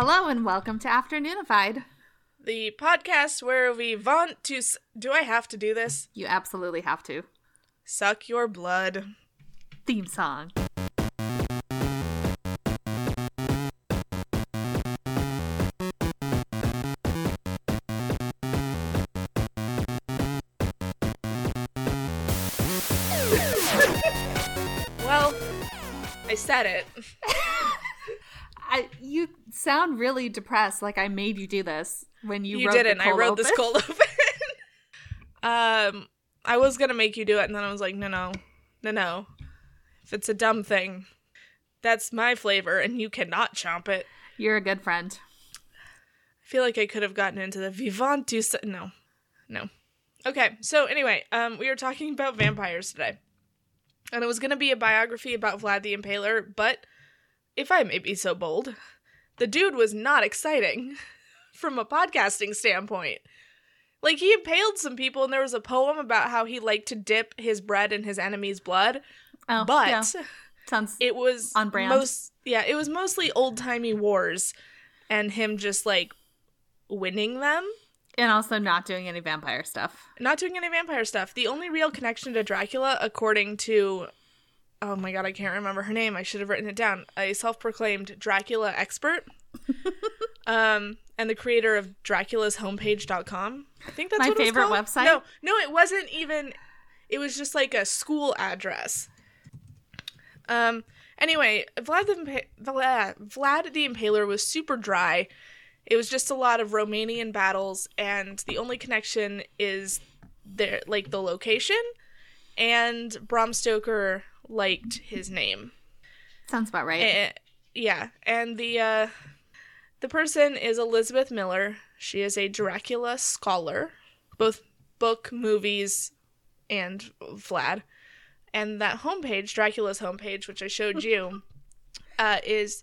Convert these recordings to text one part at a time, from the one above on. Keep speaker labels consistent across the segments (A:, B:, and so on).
A: Hello and welcome to Afternoonified.
B: The podcast where we want to. S- do I have to do this?
A: You absolutely have to.
B: Suck your blood.
A: Theme song.
B: Well, I said it.
A: Sound really depressed like I made you do this when you,
B: You,
A: wrote the
B: didn't. I wrote
A: open.
B: this cold open. um, I was gonna make you do it, and then I was like, no, no, no, no. If it's a dumb thing, that's my flavor, and you cannot chomp it.
A: You're a good friend.
B: I feel like I could have gotten into the vivant du no, no. Okay, so anyway, um, we were talking about vampires today, and it was gonna be a biography about Vlad the Impaler, but if I may be so bold, the dude was not exciting from a podcasting standpoint. Like he impaled some people, and there was a poem about how he liked to dip his bread in his enemy's blood,
A: Oh,
B: but
A: yeah. sounds
B: it was
A: On brand.
B: Most yeah, it was mostly old timey wars, and him just like winning them.
A: and also not doing any vampire stuff.
B: Not doing any vampire stuff. The only real connection to Dracula, according to oh my god, I can't remember her name. I should have written it down. A self-proclaimed Dracula expert. um, and the creator of Dracula's homepage.com. I think that's
A: My
B: what it was
A: favorite website?
B: No, no, it wasn't even it was just like a school address. Um anyway, Vlad the Vlad the Impaler was super dry. It was just a lot of Romanian battles and the only connection is there like the location and Bram Stoker liked his name.
A: Sounds about right.
B: Eh, yeah, and the uh the person is Elizabeth Miller. She is a Dracula scholar, both book, movies, and Vlad. And that homepage, Dracula's homepage, which I showed you, uh, is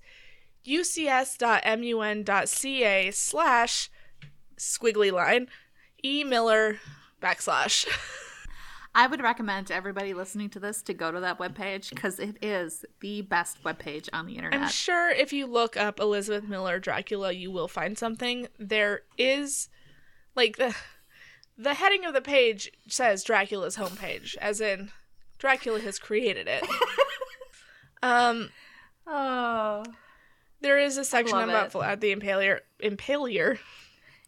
B: ucs.mun.ca slash squiggly line e miller backslash.
A: I would recommend to everybody listening to this to go to that webpage because it is the best webpage on the internet.
B: I'm sure if you look up Elizabeth Miller Dracula, you will find something. There is, like the the heading of the page says Dracula's homepage, as in Dracula has created it. um,
A: oh.
B: there is a section about. Vlad the Impaler, Impalier,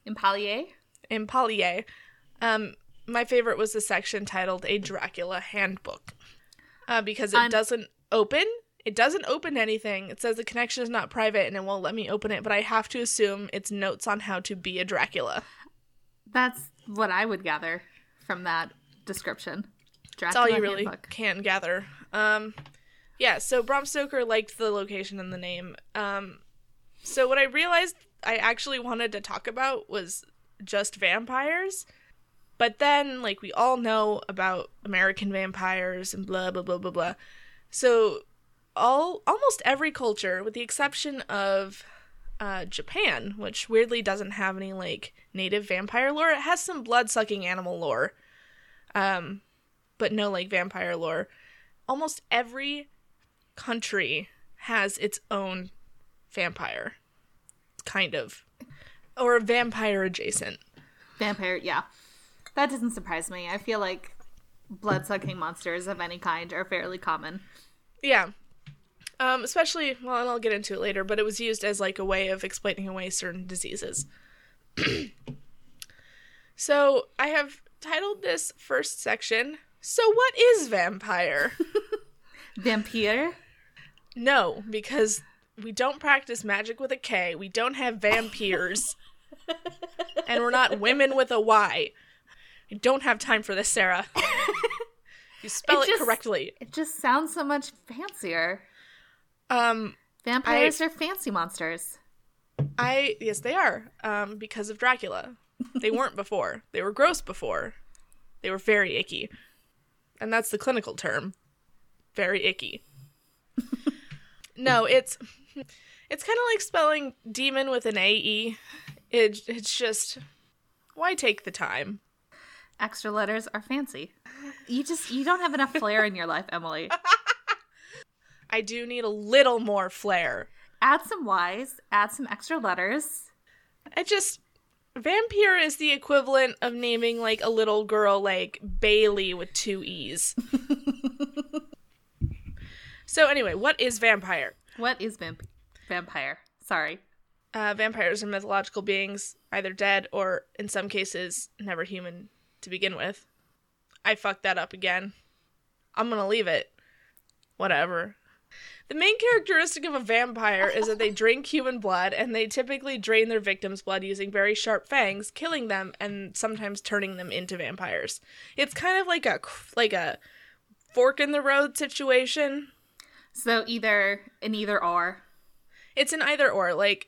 A: Impalier?
B: Impalier. Um, my favorite was the section titled "A Dracula Handbook," uh, because it
A: I'm-
B: doesn't open. It doesn't open anything. It says the connection is not private, and it won't let me open it. But I have to assume it's notes on how to be a Dracula.
A: That's what I would gather from that description.
B: That's all
A: Dracula
B: you really
A: Handbook.
B: can gather. Um, yeah. So Bram Stoker liked the location and the name. Um, so what I realized I actually wanted to talk about was just vampires. But then, like, we all know about American vampires and blah, blah, blah, blah, blah. So, all almost every culture, with the exception of uh, Japan, which weirdly doesn't have any, like, native vampire lore, it has some blood sucking animal lore. Um, but no, like, vampire lore. Almost every country has its own vampire. Kind of. Or vampire adjacent.
A: Vampire, yeah. That doesn't surprise me. I feel like blood sucking monsters of any kind are fairly common.
B: Yeah. Um, especially, well, and I'll get into it later, but it was used as like a way of explaining away certain diseases. so I have titled this first section, So What is Vampire?
A: Vampire?
B: no, because we don't practice magic with a K, we don't have vampires, and we're not women with a Y. I don't have time for this, Sarah. you spell
A: It
B: it, correctly.
A: It just sounds so much fancier.
B: Um,
A: Vampires are fancy monsters.
B: I yes, they are. Um, because of Dracula. They weren't before. They were gross before. They were very icky. And that's the clinical term. Very icky. no, it's it's kind of like spelling demon with an AE. It it's just why take the time?
A: Extra letters are fancy. You just you don't have enough flair in your life, Emily.
B: I do need a little more flair.
A: Add some Y's, add some extra letters.
B: I just vampire is the equivalent of naming like a little girl like Bailey with two E's. so anyway, what is vampire?
A: What is vamp- vampire? Sorry.
B: Uh, vampires are mythological beings, either dead or, in some cases, never human to begin with. I fucked that up again. I'm gonna leave it. Whatever. The main characteristic of a vampire is that they drink human blood and they typically drain their victims' blood using very sharp fangs, killing them and sometimes turning them into vampires. It's kind of like a like a fork in the road situation.
A: So either an either or.
B: It's an either or. Like,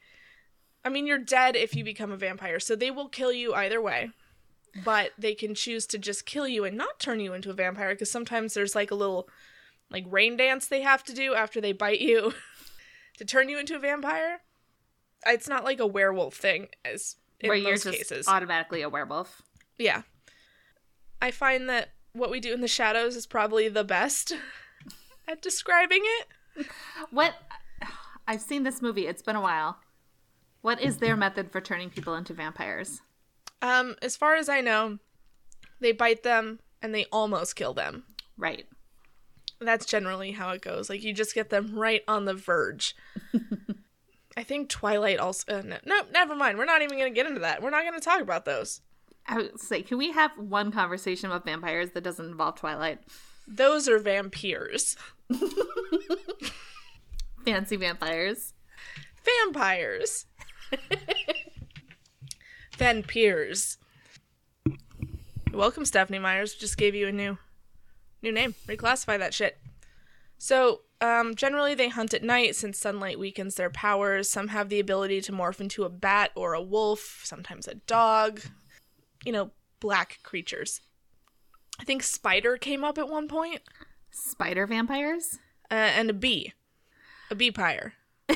B: I mean, you're dead if you become a vampire, so they will kill you either way. But they can choose to just kill you and not turn you into a vampire because sometimes there's like a little like rain dance they have to do after they bite you to turn you into a vampire. It's not like a werewolf thing as in
A: where
B: most cases.
A: automatically a werewolf.
B: yeah. I find that what we do in the shadows is probably the best at describing it.
A: What? I've seen this movie. It's been a while. What is their method for turning people into vampires?
B: Um, as far as I know, they bite them and they almost kill them.
A: Right.
B: That's generally how it goes. Like you just get them right on the verge. I think Twilight also. Uh, no, no, never mind. We're not even going to get into that. We're not going to talk about those.
A: I would say, can we have one conversation about vampires that doesn't involve Twilight?
B: Those are vampires.
A: Fancy vampires.
B: Vampires. Vampires. Welcome, Stephanie Myers. Just gave you a new, new name. Reclassify that shit. So, um, generally they hunt at night since sunlight weakens their powers. Some have the ability to morph into a bat or a wolf, sometimes a dog. You know, black creatures. I think spider came up at one point,
A: Spider vampires?
B: uh, and a bee, a bee pyre.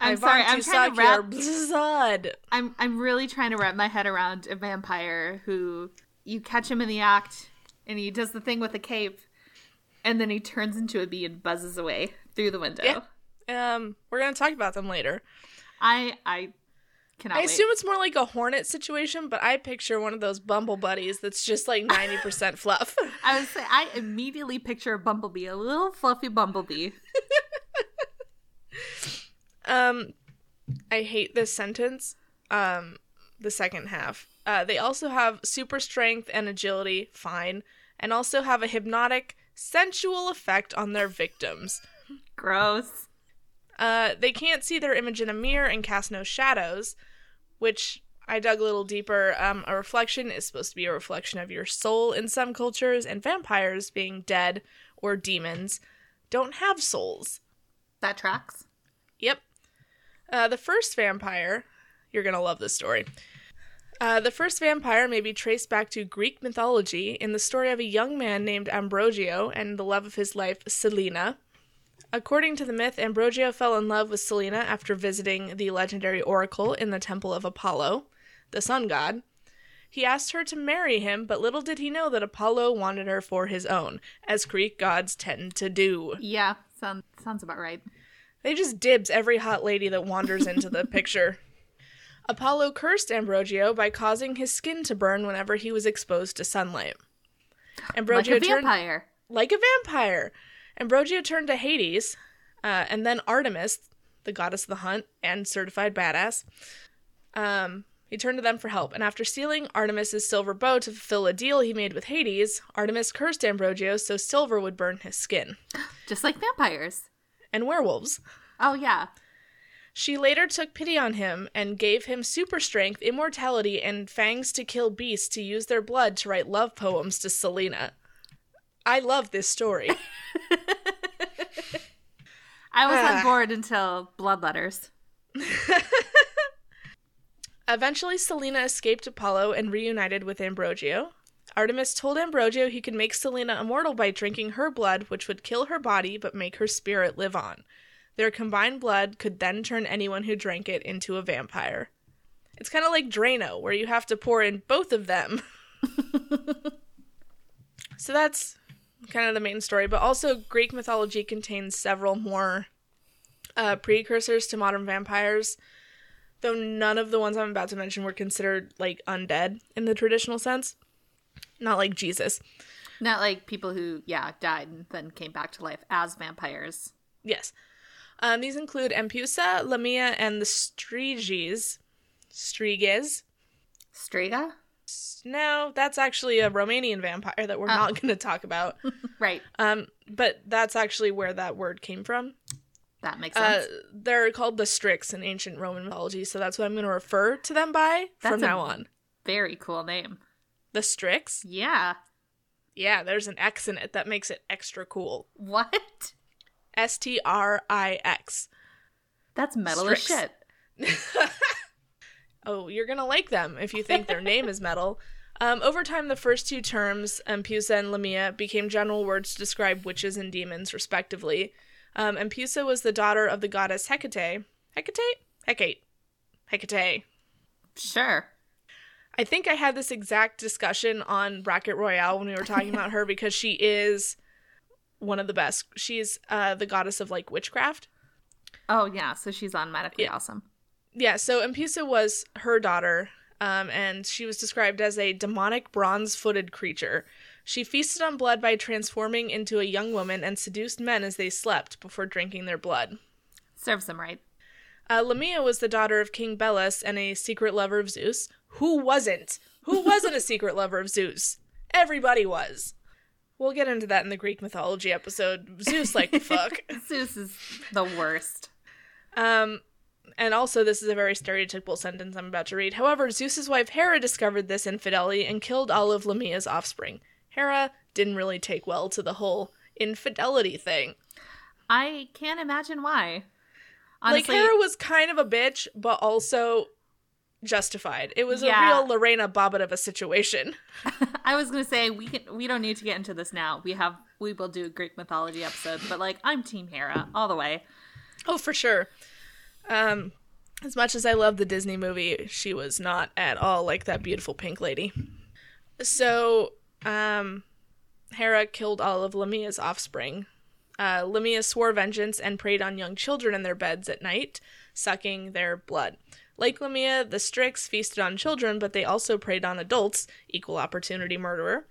A: I'm
B: I
A: sorry. I'm trying to wrap.
B: blood.
A: I'm I'm really trying to wrap my head around a vampire who you catch him in the act and he does the thing with the cape and then he turns into a bee and buzzes away through the window.
B: Yeah. Um, we're gonna talk about them later.
A: I I cannot
B: I
A: wait.
B: assume it's more like a hornet situation, but I picture one of those bumble buddies that's just like ninety percent fluff.
A: I would say I immediately picture a bumblebee, a little fluffy bumblebee.
B: Um, I hate this sentence. Um, the second half. Uh, they also have super strength and agility, fine, and also have a hypnotic, sensual effect on their victims.
A: Gross.
B: Uh, they can't see their image in a mirror and cast no shadows, which I dug a little deeper. Um, a reflection is supposed to be a reflection of your soul in some cultures, and vampires, being dead or demons, don't have souls.
A: That tracks.
B: Uh, the first vampire, you're going to love this story. Uh, the first vampire may be traced back to Greek mythology in the story of a young man named Ambrogio and the love of his life, Selina. According to the myth, Ambrogio fell in love with Selina after visiting the legendary oracle in the temple of Apollo, the sun god. He asked her to marry him, but little did he know that Apollo wanted her for his own, as Greek gods tend to do.
A: Yeah, sounds sounds about right.
B: They just dibs every hot lady that wanders into the picture. Apollo cursed Ambrogio by causing his skin to burn whenever he was exposed to sunlight. Ambrogio
A: like a
B: turned
A: vampire.
B: like a vampire. Ambrogio turned to Hades, uh, and then Artemis, the goddess of the hunt and certified badass. Um, he turned to them for help, and after stealing Artemis's silver bow to fulfill a deal he made with Hades, Artemis cursed Ambrogio so silver would burn his skin.
A: Just like vampires.
B: And werewolves.
A: Oh yeah.
B: She later took pity on him and gave him super strength, immortality, and fangs to kill beasts to use their blood to write love poems to Selena. I love this story.
A: I was
B: Ah.
A: on board until bloodletters.
B: Eventually, Selena escaped Apollo and reunited with Ambrogio. Artemis told Ambrogio he could make Selena immortal by drinking her blood, which would kill her body but make her spirit live on. Their combined blood could then turn anyone who drank it into a vampire. It's kind of like Drano, where you have to pour in both of them. so that's kind of the main story, but also Greek mythology contains several more uh, precursors to modern vampires, though none of the ones I'm about to mention were considered like undead in the traditional sense. Not like Jesus.
A: Not like people who, yeah, died and then came back to life as vampires.
B: Yes. Um, these include Empusa, Lamia, and the Striges. Striges.
A: Striga?
B: No, that's actually a Romanian vampire that we're not going to talk about.
A: Right.
B: Um, but that's actually where that word came from.
A: That makes
B: Uh,
A: sense.
B: they're called the Strix in ancient Roman mythology, so that's what I'm going to refer to them by
A: That's
B: from now on.
A: Very cool name.
B: The Strix?
A: Yeah.
B: Yeah, there's an X in it that makes it extra cool.
A: What?
B: S T R I X.
A: That's metal
B: Strix.
A: as shit.
B: Oh, you're gonna like them if you think their name is metal. Um, over time, the first two terms, Empusa and Lamia, became general words to describe witches and demons, respectively. Um, Empusa was the daughter of the goddess Hecate. Hecate? Hecate. Hecate.
A: Sure.
B: I think I had this exact discussion on Bracket Royale when we were talking about her because she is one of the best. She's uh, the goddess of like witchcraft.
A: Oh, yeah. So she's automatically
B: Yeah.
A: awesome.
B: Yeah, so Empusa was her daughter, um, and she was described as a demonic bronze footed creature. She feasted on blood by transforming into a young woman and seduced men as they slept before drinking their blood.
A: Serves them right.
B: Uh, Lamia was the daughter of King Belus and a secret lover of Zeus. Who wasn't? Who wasn't a secret lover of Zeus? Everybody was. We'll get into that in the Greek mythology episode. Zeus like to fuck.
A: Zeus is the worst.
B: Um, and also, this is a very stereotypical sentence I'm about to read. However, Zeus's wife Hera discovered this infidelity and killed all of Lamia's offspring. Hera didn't really take well to the whole infidelity thing.
A: I can't imagine why. Honestly,
B: like Hera was kind of a bitch, but also justified. It was
A: Yeah.
B: a real Lorena Bobbitt of a situation.
A: I was gonna say we can we don't need to get into this now. We have we will do a Greek mythology episode, but like I'm Team Hera all the way.
B: Oh, for sure. Um, as much as I love the Disney movie, she was not at all like that beautiful pink lady. So, um, Hera killed all of Lamia's offspring. Uh, Lamia swore vengeance and preyed on young children in their beds at night, sucking their blood. Like Lamia, the Strix feasted on children, but they also preyed on adults, equal opportunity murderer.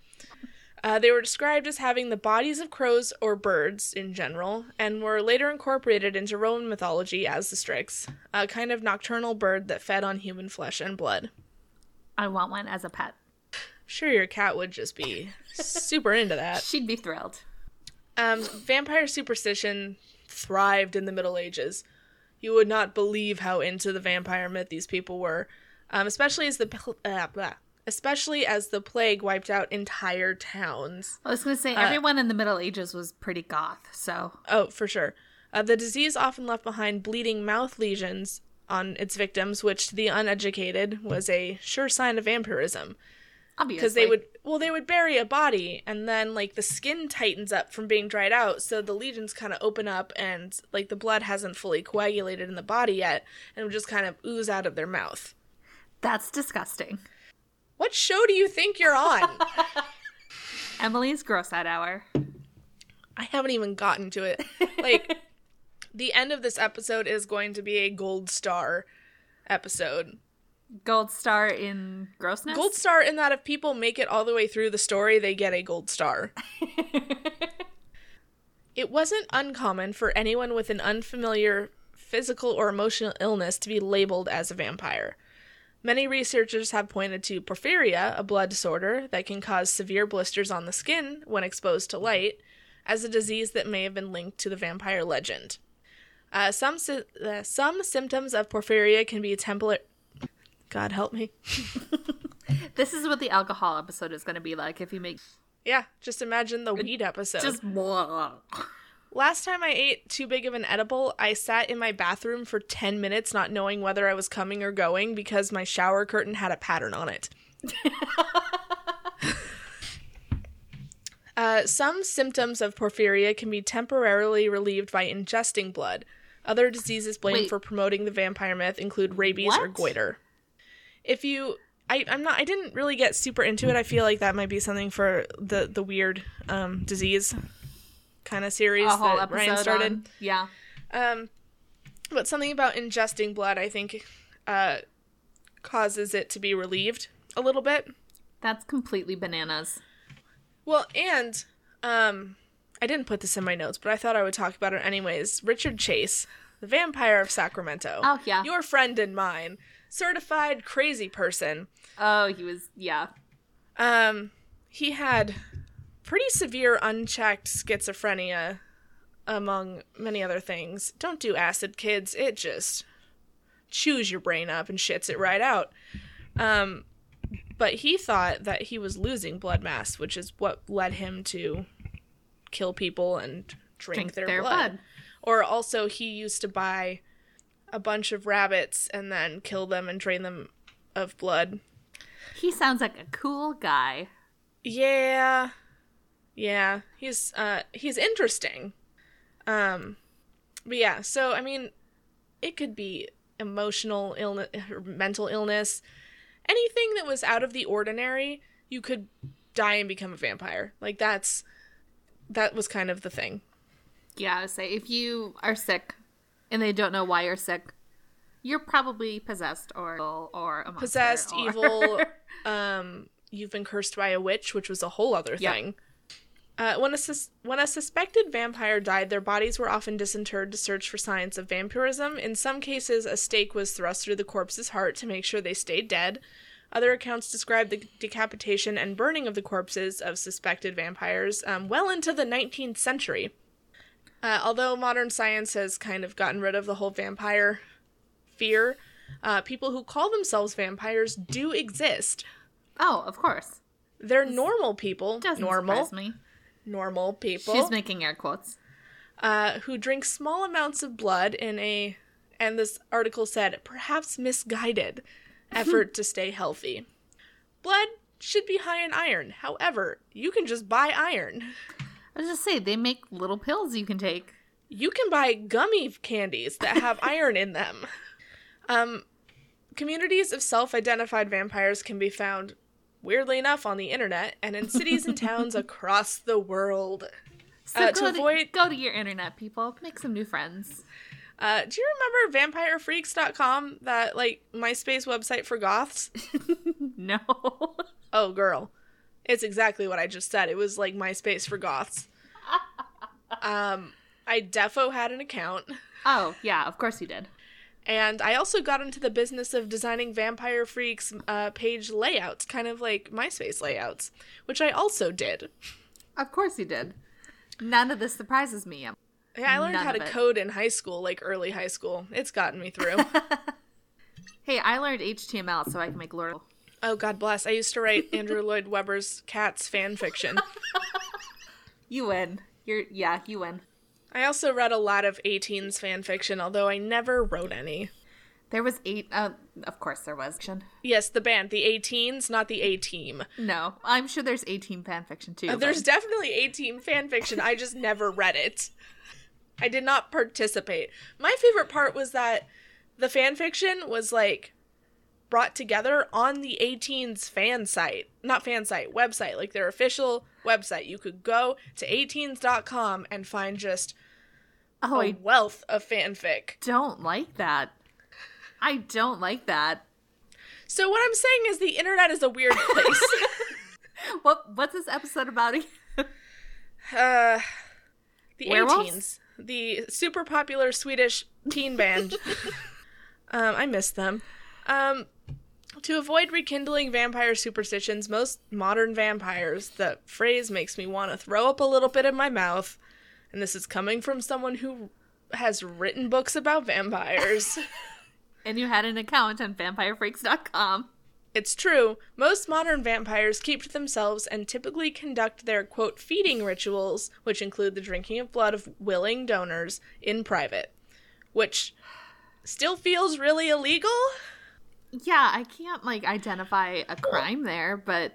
B: Uh, they were described as having the bodies of crows or birds in general, and were later incorporated into Roman mythology as the Strix, a kind of nocturnal bird that fed on human flesh and blood.
A: I want one as a pet.
B: Sure, your cat would just be super into that.
A: She'd be thrilled.
B: Um, vampire superstition thrived in the Middle Ages. You would not believe how into the vampire myth these people were, um, especially as the uh, blah, especially as the plague wiped out entire towns.
A: I was gonna say everyone in the Middle Ages was pretty goth, so
B: Oh, for sure. Uh, the disease often left behind bleeding mouth lesions on its victims, which to the uneducated was a sure sign of vampirism.
A: obviously
B: Because they would, well, they would bury a body, and then like the skin tightens up from being dried out, so the lesions kind of open up, and like the blood hasn't fully coagulated in the body yet, and it would just kind of ooze out of their mouth.
A: That's disgusting.
B: What show do you think you're on?
A: Emily's gross out hour.
B: I haven't even gotten to it. Like, the end of this episode is going to be a gold star episode.
A: Gold star in grossness.
B: Gold star in that if people make it all the way through the story, they get a gold star. it wasn't uncommon for anyone with an unfamiliar physical or emotional illness to be labeled as a vampire. Many researchers have pointed to porphyria, a blood disorder that can cause severe blisters on the skin when exposed to light, as a disease that may have been linked to the vampire legend. Uh, some uh, some symptoms of porphyria can be temporary. God help me.
A: This is what the alcohol episode is gonna be like if you make
B: Yeah, just imagine the weed episode.
A: just blah.
B: Last time I ate too big of an edible, I sat in my bathroom for 10 minutes not knowing whether I was coming or going because my shower curtain had a pattern on it. uh, some symptoms of porphyria can be temporarily relieved by ingesting blood. Other diseases blamed
A: Wait.
B: for promoting the vampire myth include rabies or goiter. If you I, I'm not I didn't really get super into it. I feel like that might be something for the the weird um disease kind of series that Ryan started.
A: on- yeah.
B: Um, but something about ingesting blood, I think, uh, causes it to be relieved a little bit.
A: That's completely bananas.
B: Well, and um, I didn't put this in my notes, but I thought I would talk about it anyways. Richard Chase, the vampire of Sacramento.
A: Oh, yeah.
B: Your friend and mine. Certified crazy person.
A: Oh, he was yeah.
B: Um, he had pretty severe unchecked schizophrenia, among many other things. Don't do acid, kids. It just chews your brain up and shits it right out. Um, but he thought that he was losing blood mass, which is what led him to kill people and drink,
A: Drink
B: their,
A: their
B: blood.
A: blood.
B: Or also, he used to buy a bunch of rabbits and then kill them and drain them of blood.
A: He sounds like a cool guy.
B: Yeah. Yeah, he's uh he's interesting. Um but yeah, so I mean it could be emotional illness or mental illness. Anything that was out of the ordinary, you could die and become a vampire. Like that's that was kind of the thing.
A: Yeah, I would say if you are sick and they don't know why you're sick, you're probably possessed or or a
B: Possessed,
A: or-
B: evil, um you've been cursed by a witch, which was a whole other
A: Yep.
B: thing. Uh, when, a sus- when a suspected vampire died, their bodies were often disinterred to search for signs of vampirism. In some cases, a stake was thrust through the corpse's heart to make sure they stayed dead. Other accounts describe the decapitation and burning of the corpses of suspected vampires um, well into the 19th century. Uh, although modern science has kind of gotten rid of the whole vampire fear, uh, people who call themselves vampires do exist.
A: Oh, of course.
B: They're normal people,
A: Doesn't
B: normal,
A: surprise me.
B: normal people
A: She's making air quotes.
B: uh, who drink small amounts of blood in a, and this article said, perhaps misguided effort to stay healthy. Blood should be high in iron. However, you can just buy iron.
A: I was just say they make little pills you can take.
B: You can buy gummy candies that have iron in them. Um, communities of self identified vampires can be found, weirdly enough, on the internet and in cities and towns across the world.
A: So
B: Uh,
A: go,
B: to
A: to
B: avoid-
A: go to your internet, people. Make some new friends.
B: Uh, do you remember vampirefreaks.com, that like MySpace website for goths?
A: no.
B: Oh, girl. It's exactly what I just said. It was like MySpace for goths. Um, I defo had an account,
A: oh, yeah, of course you did.
B: and I also got into the business of designing Vampire Freaks uh, page layouts, kind of like MySpace layouts, which I also did.
A: Of course you did. None of this surprises me.
B: Yeah, I learned
A: None
B: how to code in high school, like early high school. It's gotten me through.
A: Hey, I learned HTML so I can make Lord.
B: Oh, God bless. I used to write Andrew Lloyd Webber's Cats fan fiction.
A: You win. You're yeah, you win.
B: I also read a lot of A*Teens' fan fiction, although I never wrote any.
A: There was eight. Uh, of course there was.
B: Yes, the band, the A*Teens, not the A Team.
A: No, I'm sure there's 18 fan fiction too. but-
B: There's definitely 18 fan fiction. I just never read it. I did not participate. My favorite part was that the fan fiction was like brought together on the A*Teens' fan site. Not fan site, website, like their official website. You could go to 18s.com and find just
A: oh,
B: a
A: I
B: wealth of fanfic.
A: don't like that. I don't like that.
B: So what I'm saying is the internet is a weird place.
A: What what's this episode about? again?
B: Uh, the
A: Werewolves?
B: A*Teens, the super popular Swedish teen band. um, I miss them. Um, to avoid rekindling vampire superstitions, most modern vampires, the phrase makes me want to throw up a little bit in my mouth, and this is coming from someone who has written books about vampires.
A: and you had an account on vampirefreaks.com.
B: It's true, most modern vampires keep to themselves and typically conduct their quote feeding rituals, which include the drinking of blood of willing donors, in private. Which still feels really illegal?
A: Yeah, I can't like identify a crime there, but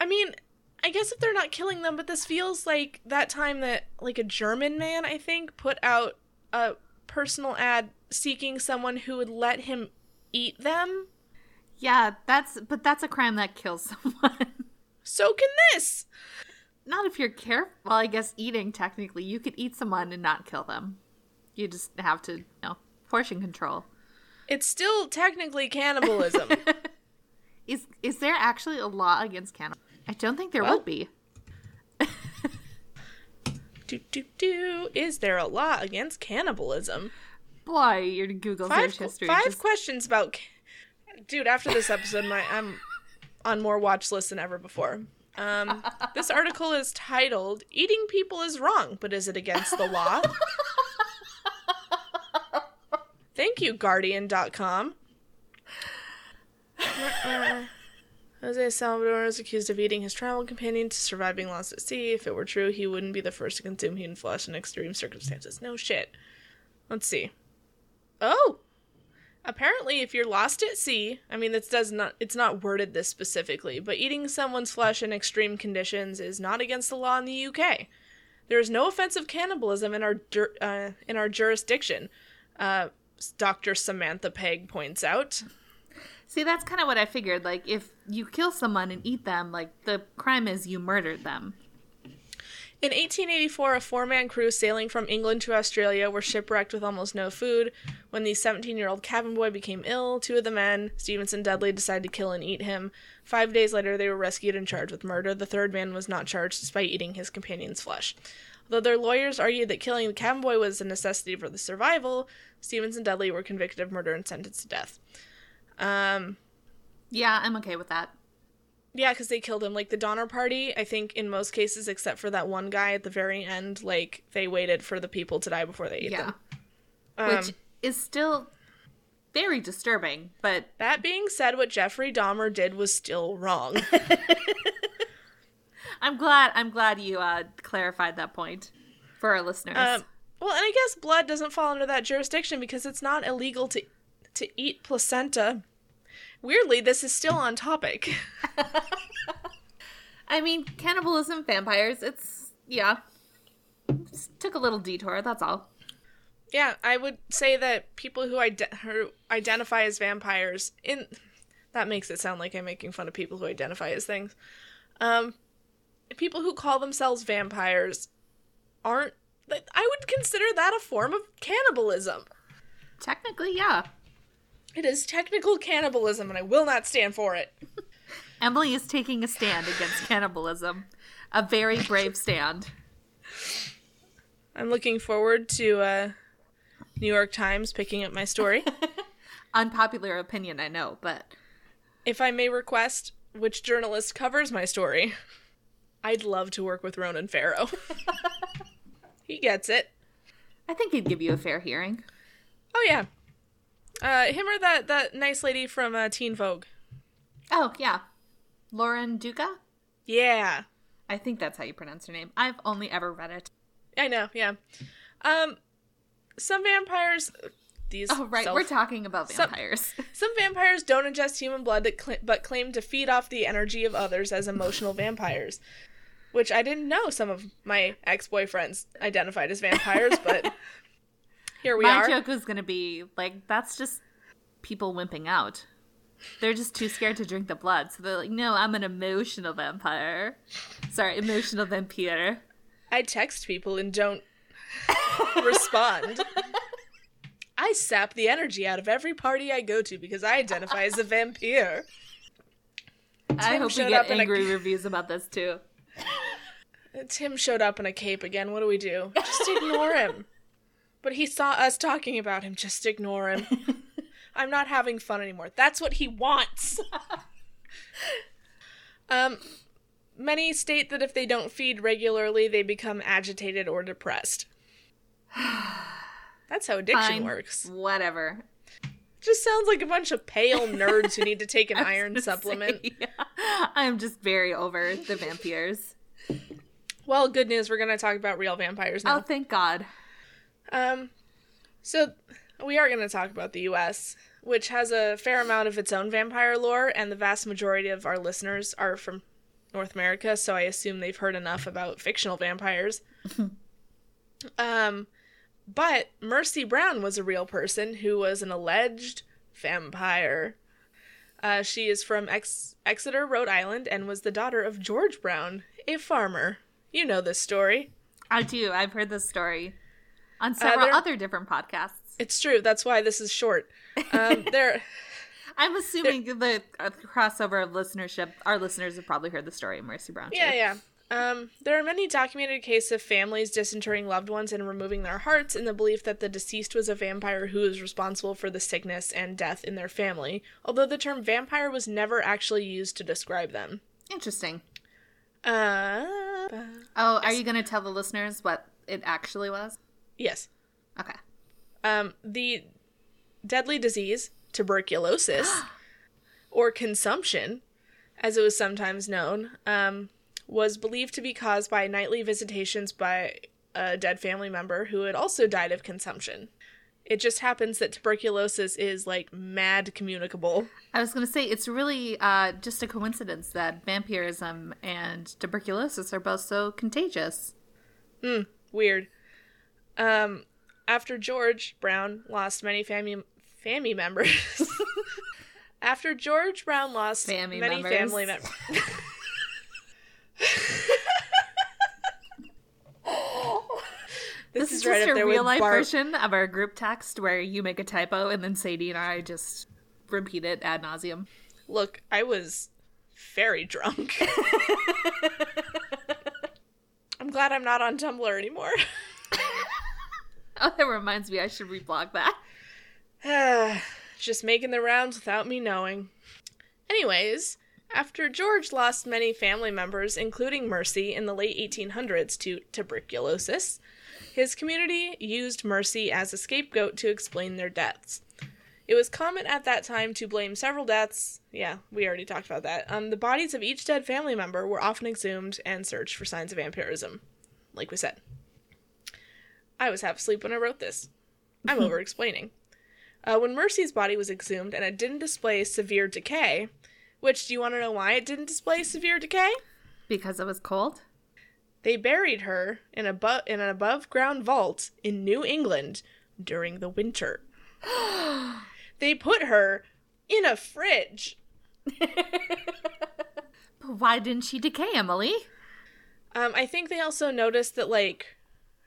B: I mean, I guess if they're not killing them, but this feels like that time that like a German man, I think, put out a personal ad seeking someone who would let him eat them.
A: yeah, that's but that's a crime that kills someone.
B: So can this.
A: not if you're careful. Well, I guess eating technically, you could eat someone and not kill them. You just have to, you know, portion control.
B: It's still technically cannibalism.
A: Is is there actually a law against cannibal? I don't think there
B: Well,
A: would be.
B: do do do. Is there a law against cannibalism?
A: Boy, your Google
B: Five,
A: search history.
B: five
A: just-
B: questions about. Dude, after this episode, my I'm on more watch lists than ever before. Um, this article is titled "Eating People is Wrong, but Is It Against the Law?" Thank you, Guardian.com. Jose Salvador is accused of eating his travel companion to survive being lost at sea. If it were true, he wouldn't be the first to consume human flesh in extreme circumstances. No shit. Let's see. Oh, apparently, if you're lost at sea, I mean, this does not it's not worded this specifically, but eating someone's flesh in extreme conditions is not against the law in the UK. There is no offense of cannibalism in our uh, in our jurisdiction. Uh, Dr. Samantha Pegg points out.
A: See, that's kind of what I figured. Like, if you kill someone and eat them, like the crime is you murdered them.
B: In 1884, a four man crew sailing from England to Australia were shipwrecked with almost no food. When the 17 year old cabin boy became ill, two of the men, Stephens and Dudley, decided to kill and eat him. Five days later, they were rescued and charged with murder. The third man was not charged despite eating his companion's flesh. Though their lawyers argued that killing the cabin boy was a necessity for the survival, Stephens and Dudley were convicted of murder and sentenced to death. Um,
A: Yeah, I'm okay with that.
B: yeah, because they killed him. Like the Donner Party, I think in most cases, except for that one guy at the very end, like they waited for the people to die before they ate
A: Yeah.
B: them. Um,
A: Which is still very disturbing, but
B: that being said, what Jeffrey Dahmer did was still wrong.
A: I'm glad I'm glad you uh, clarified that point for our listeners.
B: um, well, and I guess blood doesn't fall under that jurisdiction because it's not illegal to to eat placenta. Weirdly, this is still on topic.
A: I mean, cannibalism, vampires, it's yeah. Just took a little detour, that's all.
B: Yeah, I would say that people who, ide- who identify as vampires in that makes it sound like I'm making fun of people who identify as things. Um, people who call themselves vampires aren't. like, I would consider that a form of cannibalism.
A: Technically, yeah.
B: It is technical cannibalism, and I will not stand for it.
A: Emily is taking a stand against cannibalism. A very brave stand.
B: I'm looking forward to uh, New York Times picking up my story.
A: Unpopular opinion, I know, but
B: if I may request, which journalist covers my story? I'd love to work with Ronan Farrow. he gets it.
A: I think he'd give you a fair hearing.
B: Oh yeah, uh, him or that that nice lady from uh, Teen Vogue.
A: Oh, yeah. Lauren Duca?
B: Yeah,
A: I think that's how you pronounce her name. I've only ever read it.
B: I know. Yeah, um, some vampires. These
A: Oh, right.
B: self-
A: We're talking about
B: Some-
A: vampires.
B: Some vampires don't ingest human blood that cl- but claim to feed off the energy of others as emotional vampires. Which I didn't know some of my ex boyfriends identified as vampires, but here we
A: My
B: are.
A: joke was going to be like, that's just people wimping out. They're just too scared to drink the blood. So they're like, no, I'm an emotional vampire. Sorry, emotional vampire.
B: I text people and don't respond. I sap the energy out of every party I go to because I identify as a vampire.
A: I hope we
B: showed
A: get
B: up in a-
A: angry reviews about this too.
B: Tim showed up in a cape again. What do we do? Just ignore him. But he saw us talking about him. Just ignore him. I'm not having fun anymore. That's what he wants. um, many state that if they don't feed regularly, they become agitated or depressed. That's how addiction
A: Fine.
B: works.
A: Whatever.
B: Just sounds like a bunch of pale nerds who need to take an iron supplement.
A: say, I'm just very over the vampires.
B: Well, good news. We're going to talk about real vampires now.
A: Oh, thank God.
B: Um, so we are going to talk about the U.S., which has a fair amount of its own vampire lore, and the vast majority of our listeners are from North America, so I assume they've heard enough about fictional vampires. um, but Mercy Brown was a real person who was an alleged vampire. Uh, she is from Ex- Exeter, Rhode Island, and was the daughter of George Brown, a farmer. You know this story.
A: I do. I've heard this story on several
B: there-
A: other different podcasts.
B: It's true. That's why this is short. Um, there.
A: I'm assuming the uh, crossover of listenership, our listeners have probably heard the story of Mercy Brown.
B: Yeah,
A: too.
B: yeah. Um, there are many documented cases of families disinterring loved ones and removing their hearts in the belief that the deceased was a vampire who was responsible for the sickness and death in their family, although the term vampire was never actually used to describe them.
A: Interesting.
B: Uh,
A: Oh, are you going to tell the listeners what it actually was?
B: yes.
A: Okay.
B: Um, the deadly disease, tuberculosis, or consumption, as it was sometimes known, um, was believed to be caused by nightly visitations by a dead family member who had also died of consumption. It just happens that tuberculosis is like mad communicable.
A: I was going to say it's really uh, just a coincidence that vampirism and tuberculosis are both so contagious.
B: Weird. Um, after George Brown lost many family family members. after George Brown lost
A: Family
B: many
A: members.
B: family members.
A: This, is, just a real life version of our group text where you make a typo and then Sadie and I just repeat it ad nauseum.
B: Look, I was very drunk. I'm glad I'm not on Tumblr anymore.
A: Oh, that reminds me, I should reblog that.
B: Just making the rounds without me knowing. Anyways, after George lost many family members, including Mercy, in the late 1800s to tuberculosis, his community used Mercy as a scapegoat to explain their deaths. It was common at that time to blame several deaths, yeah, we already talked about that, on the bodies of each dead family member were often exhumed and searched for signs of vampirism, like we said. I was half asleep when I wrote this. I'm over explaining. Uh, when Mercy's body was exhumed and it didn't display severe decay, which do you want to know why it didn't display severe decay?
A: Because it was cold?
B: They buried her in a bu- in an above ground vault in New England during the winter. they put her in a fridge.
A: But why didn't she decay, Emily?
B: Um, I think they also noticed that like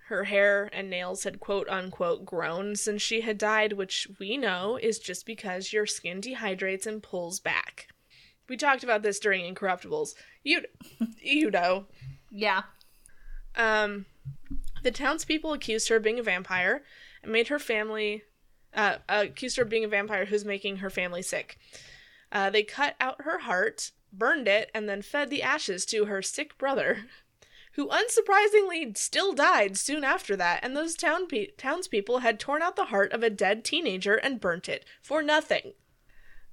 B: her hair and nails had quote unquote grown since she had died, which we know is just because your skin dehydrates and pulls back. We talked about this during Incorruptibles. You, you know.
A: Yeah.
B: Um, the townspeople accused her of being a vampire and made her family uh, accused her of being a vampire who's making her family sick. Uh, they cut out her heart, burned it, and then fed the ashes to her sick brother, who unsurprisingly still died soon after that. And those town pe- townspeople had torn out the heart of a dead teenager and burnt it for nothing.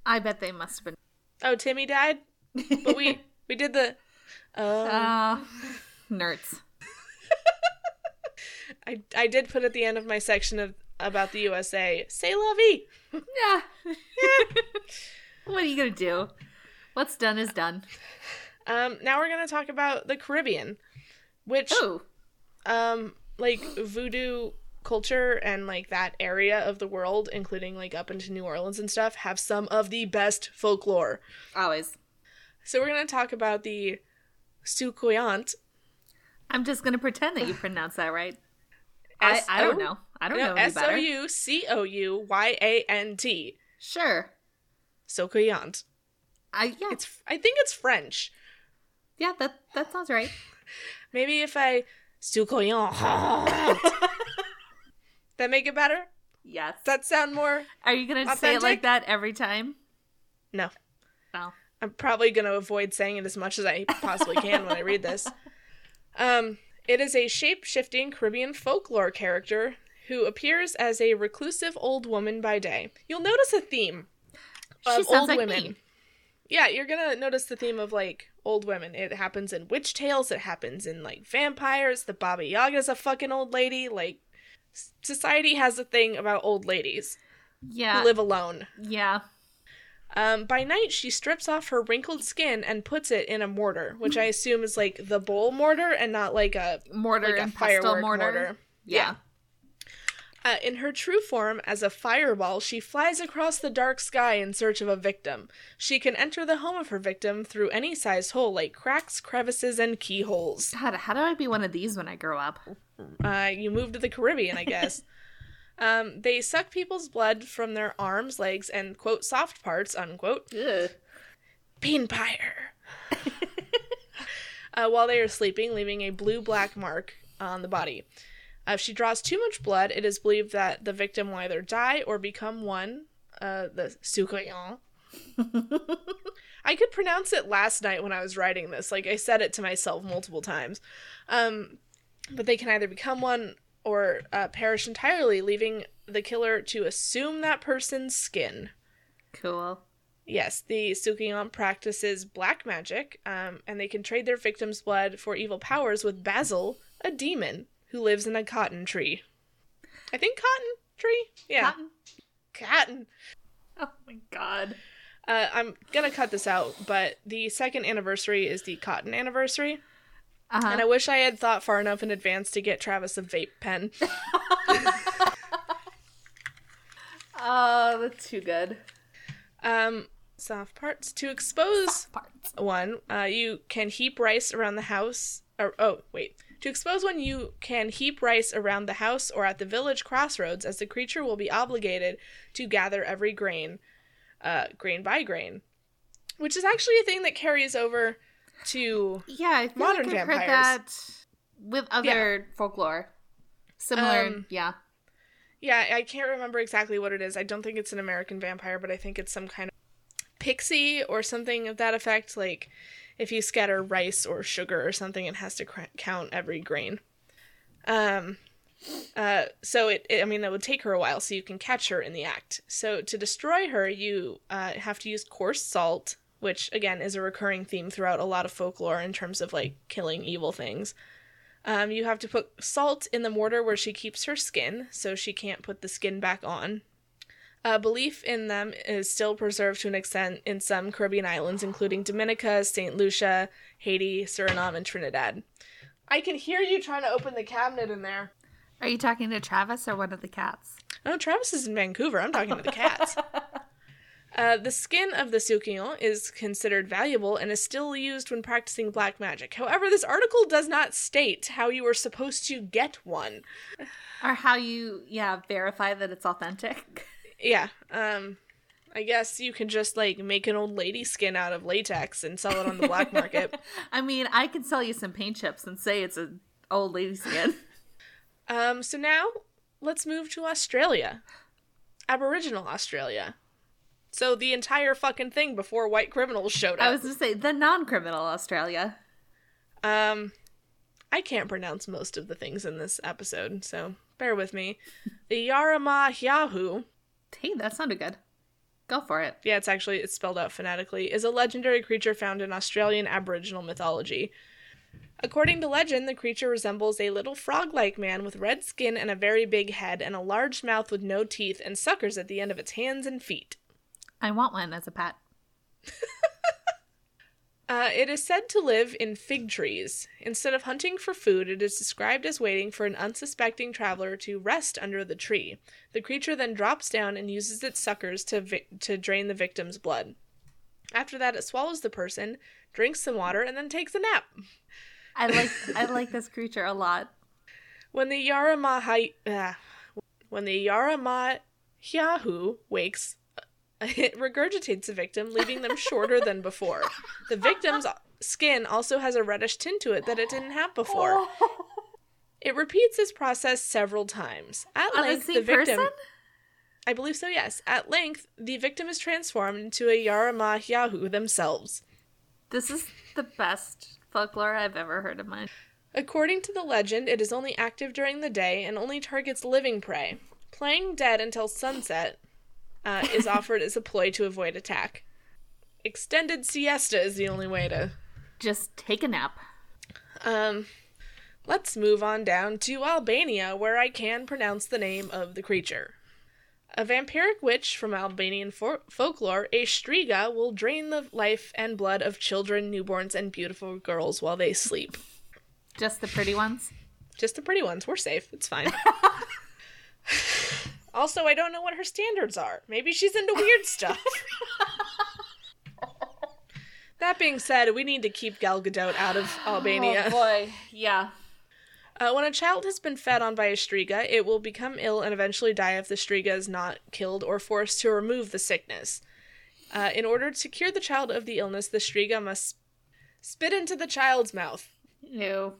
A: I bet they must have been.
B: Oh, Timmy died, but we we did the. Uh,
A: Uh, nerds.
B: I I did put at the end of my section of about the USA, "Say vie."
A: Yeah. what are you going to do? What's done is done.
B: Um, now we're gonna talk about the Caribbean, which
A: Oh,
B: um like voodoo culture and like that area of the world, including like up into New Orleans and stuff, have some of the best folklore.
A: always.
B: So we're gonna talk about the Soucouyant.
A: I'm just going to pretend that you pronounce that right. I, I don't know. I don't know any
B: S O. U C O U Y A N T.
A: Sure.
B: Soucouyant.
A: I yeah.
B: It's I think it's French.
A: yeah, that that sounds right.
B: Maybe if I Soucouyant. that make it better?
A: Yes.
B: Does that sound more
A: Are you going to say it like that every time?
B: No.
A: No.
B: I'm probably going to avoid saying it as much as I possibly can when I read this. Um, it is a shape shifting Caribbean folklore character who appears as a reclusive old woman by day. You'll notice a theme of old
A: like
B: women.
A: me.
B: Yeah, you're gonna notice the theme of like old women. It happens in witch tales. It happens in like vampires. The Baba Yaga's a fucking old lady. Like society has a thing about old ladies
A: Yeah.
B: who live alone.
A: yeah.
B: Um, by night, she strips off her wrinkled skin and puts it in a mortar, which I assume is like the bowl mortar and not like a
A: Mortar
B: like a
A: and pestle
B: firework
A: mortar.
B: mortar.
A: Yeah.
B: Uh, in her true form, as a fireball, she flies across the dark sky in search of a victim. She can enter the home of her victim through any sized hole, like cracks, crevices, and keyholes.
A: God, how do I be one of these when I grow up?
B: Uh, you move to the Caribbean, I guess. Um, they suck people's blood from their arms, legs, and quote soft parts unquote.
A: Ugh.
B: Beanpire. uh, while they are sleeping, leaving a blue black mark on the body. Uh, if she draws too much blood, it is believed that the victim will either die or become one, uh, the Sukoyan. I could pronounce it last night when I was writing this. Like I said it to myself multiple times. Um, but they can either become one or uh, perish entirely, leaving the killer to assume that person's skin.
A: Cool.
B: Yes, the Soucouyant practices black magic, um, and they can trade their victim's blood for evil powers with Bazil, a demon who lives in a cotton tree. I think cotton tree? Yeah.
A: Cotton.
B: Cotton.
A: Oh my god.
B: Uh, I'm gonna cut this out, but the second anniversary is the cotton anniversary,
A: Uh-huh.
B: and I wish I had thought far enough in advance to get Travis a vape pen.
A: oh, that's too good.
B: Um, soft parts to expose
A: Parts.
B: one, uh, you can heap rice around the house. Or oh, wait. To expose one, you can heap rice around the house or at the village crossroads, as the creature will be obligated to gather every grain, uh, grain by grain, which is actually a thing that carries over to.
A: Yeah,
B: Modern
A: like
B: vampires.
A: that with other folklore. Similar,
B: Um,
A: yeah.
B: Yeah, I can't remember exactly what it is. I don't think it's an American vampire, but I think it's some kind of pixie or something of that effect. Like if you scatter rice or sugar or something, it has to cr- count every grain. Um, uh, so it, it, I mean, that would take her a while, so you can catch her in the act. So to destroy her, you uh, have to use coarse salt, which again is a recurring theme throughout a lot of folklore in terms of like killing evil things. Um, you have to put salt in the mortar where she keeps her skin, so she can't put the skin back on. Uh, belief in them is still preserved to an extent in some Caribbean islands, including Dominica, St. Lucia, Haiti, Suriname, and Trinidad. I can hear you trying to open the cabinet in there.
A: Are you talking to Travis or one of the cats?
B: Oh, Travis is in Vancouver. I'm talking to the cats. Uh, the skin of the Soucouyant is considered valuable and is still used when practicing black magic. However, this article does not state how you are supposed to get one.
A: Or how you, yeah, verify that it's authentic?
B: Yeah, um, I guess you can just like make an old lady skin out of latex and sell it on the black market.
A: I mean, I can sell you some paint chips and say it's an old lady skin.
B: Um, so now let's move to Australia, Aboriginal Australia. So the entire fucking thing before white criminals showed up.
A: I was going to say the non criminal Australia.
B: Um, I can't pronounce most of the things in this episode, so bear with me. The Yara-ma-yha-who,
A: Hey, that sounded good. Go for it.
B: yeah, it's actually it's spelled out phonetically, is a legendary creature found in Australian Aboriginal mythology. According to legend, the creature resembles a little frog-like man with red skin and a very big head and a large mouth with no teeth and suckers at the end of its hands and feet.
A: I want one as a pet.
B: Uh, it is said to live in fig trees. Instead of hunting for food, it is described as waiting for an unsuspecting traveler to rest under the tree. The creature then drops down and uses its suckers to vi- to drain the victim's blood. After that, it swallows the person, drinks some water, and then takes a nap.
A: I like I like this creature a lot.
B: When the Yaramahai, uh, when the Yara-ma-yha-who wakes, it regurgitates the victim, leaving them shorter than before. The victim's skin also has a reddish tint to it that it didn't have before. It repeats this process several times. At
A: On
B: length, the
A: same
B: victim.
A: person?
B: I believe so, yes. At length, the victim is transformed into a Yara-ma-yha-who themselves.
A: This is the best folklore I've ever heard of mine.
B: According to the legend, it is only active during the day and only targets living prey. Playing dead until sunset uh, is offered as a ploy to avoid attack. Extended siesta is the only way to.
A: Just take a nap.
B: Um, let's move on down to Albania, where I can pronounce the name of the creature. A vampiric witch from Albanian fo- folklore, a striga will drain the life and blood of children, newborns, and beautiful girls while they sleep.
A: Just the pretty ones.
B: Just the pretty ones. We're safe. It's fine. also, I don't know what her standards are. Maybe she's into weird stuff. that being said, we need to keep Gal Gadot out of Albania.
A: Oh boy, yeah.
B: Uh, when a child has been fed on by a striga, it will become ill and eventually die if the striga is not killed or forced to remove the sickness. Uh, in order to cure the child of the illness, the striga must spit into the child's mouth.
A: Ew.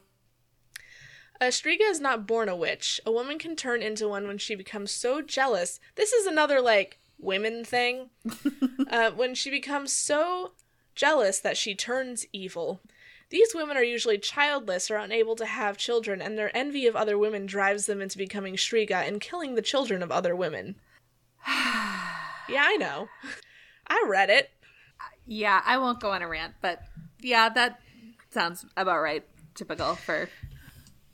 B: A striga is not born a witch. A woman can turn into one when she becomes so jealous. This is another, like, women thing. uh, when she becomes so jealous that she turns evil. These women are usually childless or unable to have children, and their envy of other women drives them into becoming striga and killing the children of other women. yeah, I know. I read it.
A: Yeah, I won't go on a rant, but yeah, that sounds about right. Typical for.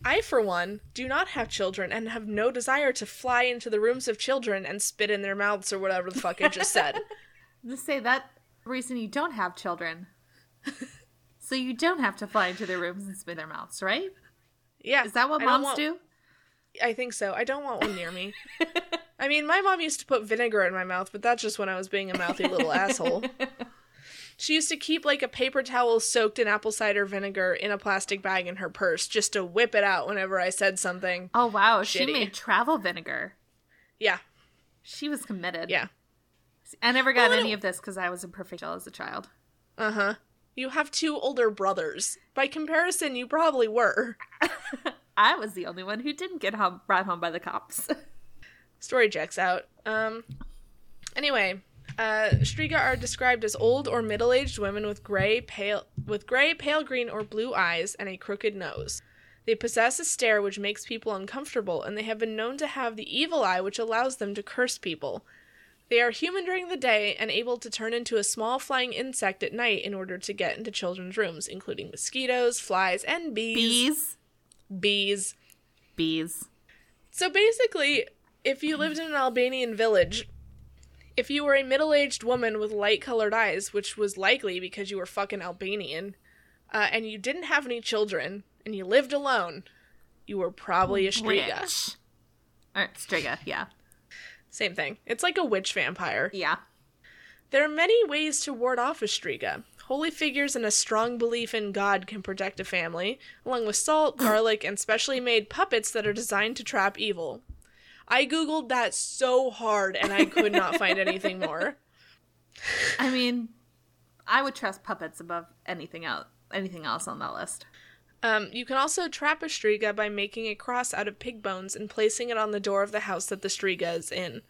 B: I, for one, do not have children and have no desire to fly into the rooms of children and spit in their mouths or whatever the fuck I just said.
A: Let's say that reason you don't have children. so you don't have to fly into their rooms and spit in their mouths, right?
B: Yeah.
A: Is that what moms
B: want-
A: do?
B: I think so. I don't want one near me. I mean, my mom used to put vinegar in my mouth, but that's just when I was being a mouthy little asshole. She used to keep like a paper towel soaked in apple cider vinegar in a plastic bag in her purse just to whip it out whenever I said something.
A: Oh wow, she made travel vinegar.
B: Yeah.
A: She was committed.
B: Yeah.
A: I never got
B: Well,
A: any of this because I was imperfect as a child.
B: Uh huh. You have two older brothers. By comparison, you probably were.
A: I was the only one who didn't get home, brought home by the cops.
B: Story checks out. Um. Anyway, uh, Striga are described as old or middle-aged women with gray, pale, with gray, pale green, or blue eyes and a crooked nose. They possess a stare which makes people uncomfortable, and they have been known to have the evil eye which allows them to curse people. They are human during the day and able to turn into a small flying insect at night in order to get into children's rooms, including mosquitoes, flies, and bees.
A: Bees.
B: Bees.
A: Bees.
B: So basically, if you lived in an Albanian village, if you were a middle aged woman with light colored eyes, which was likely because you were fucking Albanian, uh, and you didn't have any children, and you lived alone, you were probably a Striga.
A: Rich. Or Striga, yeah.
B: Same thing. It's like a witch vampire.
A: Yeah.
B: There are many ways to ward off a Striga. Holy figures and a strong belief in God can protect a family, along with salt, garlic, and specially made puppets that are designed to trap evil. I googled that so hard and I could not find anything more.
A: I mean, I would trust puppets above anything else. Anything else on that list?
B: Um, you can also trap a Striga by making a cross out of pig bones and placing it on the door of the house that the Striga is in.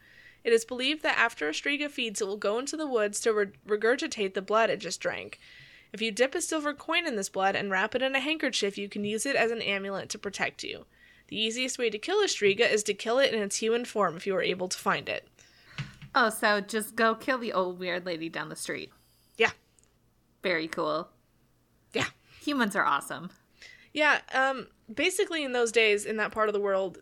B: It is believed that after a Striga feeds, it will go into the woods to re- regurgitate the blood it just drank. If you dip a silver coin in this blood and wrap it in a handkerchief, you can use it as an amulet to protect you. The easiest way to kill a Striga is to kill it in its human form if you are able to find it.
A: Oh, so just go kill the old weird lady down the street.
B: Yeah.
A: Very cool.
B: Yeah.
A: Humans are awesome.
B: Yeah, um, basically in those days in that part of the world,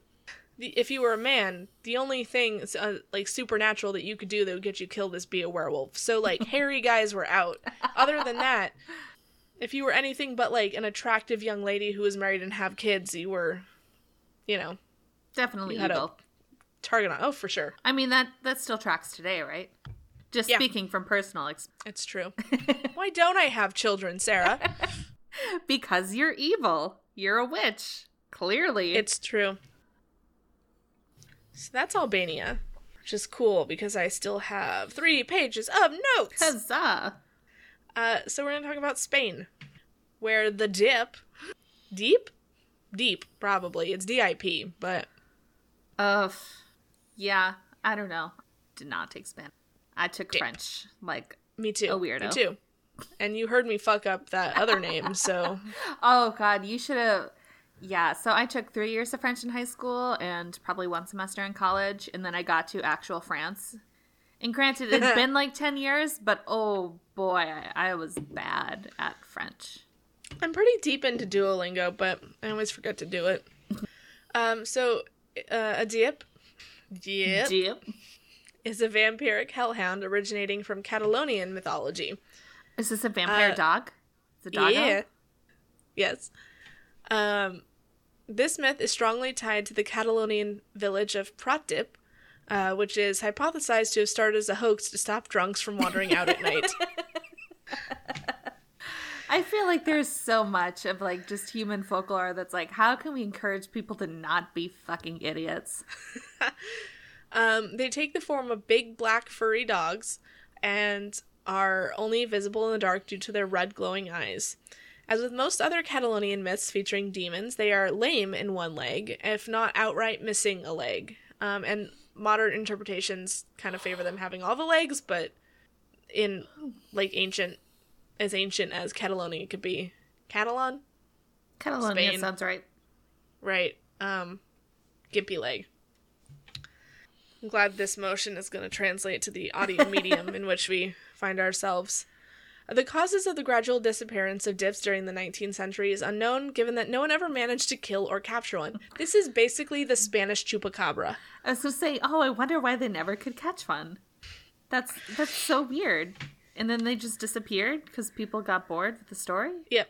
B: the, if you were a man, the only thing uh, like supernatural that you could do that would get you killed is be a werewolf. So like hairy guys were out. Other than that, if you were anything but like an attractive young lady who was married and have kids, you were, you know,
A: Definitely
B: You
A: evil.
B: target on. Oh, for sure,
A: I mean that that still tracks today, right? Just
B: Yeah.
A: speaking from personal experience.
B: it's true. Why don't I have children, Sarah?
A: because you're evil. You're a witch. Clearly.
B: It's true. So that's Albania, which is cool because I still have three pages of notes.
A: huzzah.
B: Uh, so we're gonna talk about Spain, where the dip, deep, deep probably it's D-I-P, but
A: Uh, yeah, I don't know. Did not take Spanish. I took
B: Dip.
A: French. Like,
B: me too,
A: A weirdo.
B: me too. And you heard me fuck up that other name, so
A: oh god, you should have. Yeah, so I took three years of French in high school and probably one semester in college, and then I got to actual France. And granted, it's been like 10 years, but oh boy, I, I was bad at French.
B: I'm pretty deep into Duolingo, but I always forget to do it. Um, so uh, a dip, dip
A: Yep.
B: is a vampiric hellhound originating from Catalonian mythology.
A: Is this a vampire
B: Uh,
A: dog? A dog.
B: Yeah. Yes. Um, this myth is strongly tied to the Catalonian village of Pratdip, uh, which is hypothesized to have started as a hoax to stop drunks from wandering out at night.
A: I feel like there's so much of like just human folklore that's like, how can we encourage people to not be fucking idiots?
B: Um, they take the form of big black furry dogs and are only visible in the dark due to their red glowing eyes. As with most other Catalonian myths featuring demons, they are lame in one leg, if not outright missing a leg. Um, and modern interpretations kind of favor them having all the legs, but in like ancient, as ancient as Catalonia could be, Catalan,
A: Catalonia
B: Spain.
A: sounds right.
B: right? Um, gimpy leg. I'm glad this motion is going to translate to the audio medium in which we find ourselves. The causes of the gradual disappearance of dips during the 19th century is unknown, given that no one ever managed to kill or capture one. This is basically the Spanish chupacabra.
A: I was gonna say, oh, I wonder why they never could catch one. That's that's so weird. And then they just disappeared because people got bored with the story.
B: Yep.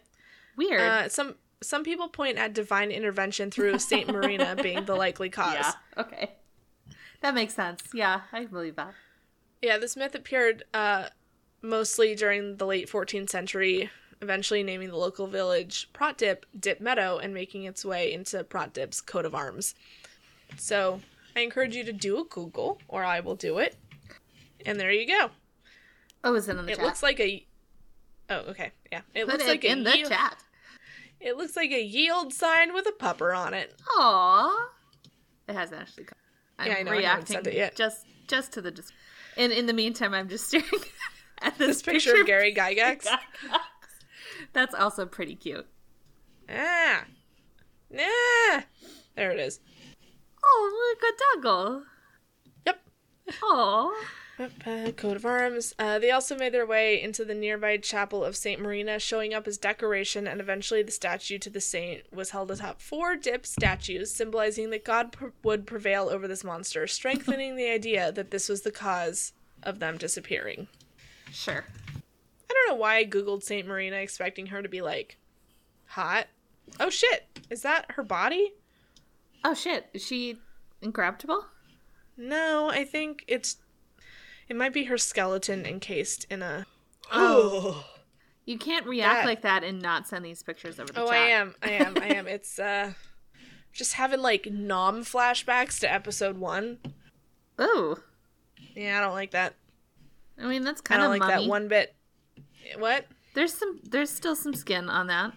A: Weird.
B: Uh, some some people point at divine intervention through Saint Marina being the likely cause.
A: yeah. Okay. That makes sense. Yeah, I believe that.
B: Yeah, this myth appeared uh, mostly during the late 14th century, eventually naming the local village Pratdip Dip Meadow and making its way into Pratdip's coat of arms. So I encourage you to do a Google, or I will do it. And there you go.
A: Oh, is it in the chat?
B: It
A: chat?
B: looks like a. Oh, okay. Yeah. It
A: Put
B: looks
A: it
B: like a
A: in the
B: yield-
A: chat.
B: It looks like a yield sign with a pupper on it.
A: Aw. It hasn't actually come. I'm
B: Yeah, I know, I haven't
A: reacting
B: sent it yet.
A: just just to the dis- and in the meantime I'm just staring at this,
B: This picture of Gary Gygax.
A: That's also pretty cute.
B: ah. Nah. There it is.
A: Oh, look a doggle.
B: Yep.
A: Aw.
B: Coat of arms. Uh, they also made their way into the nearby chapel of Saint Marina, showing up as decoration, and eventually the statue to the saint was held atop four dip statues, symbolizing that God pr- would prevail over this monster, strengthening the idea that this was the cause of them disappearing.
A: Sure.
B: I don't know why I googled Saint Marina expecting her to be like hot. Oh shit! Is that her body?
A: Oh shit, is she incorruptible?
B: No, I think it's. It might be her skeleton encased in a.
A: Oh. You can't react
B: That-
A: like that and not send these pictures over the
B: Oh,
A: chat.
B: I am. I am. I am. It's uh just having like nom flashbacks to episode 1.
A: Ooh.
B: Yeah, I don't like that.
A: I mean that's kind of
B: like
A: mummy.
B: that one bit. What?
A: There's some there's still some skin on that.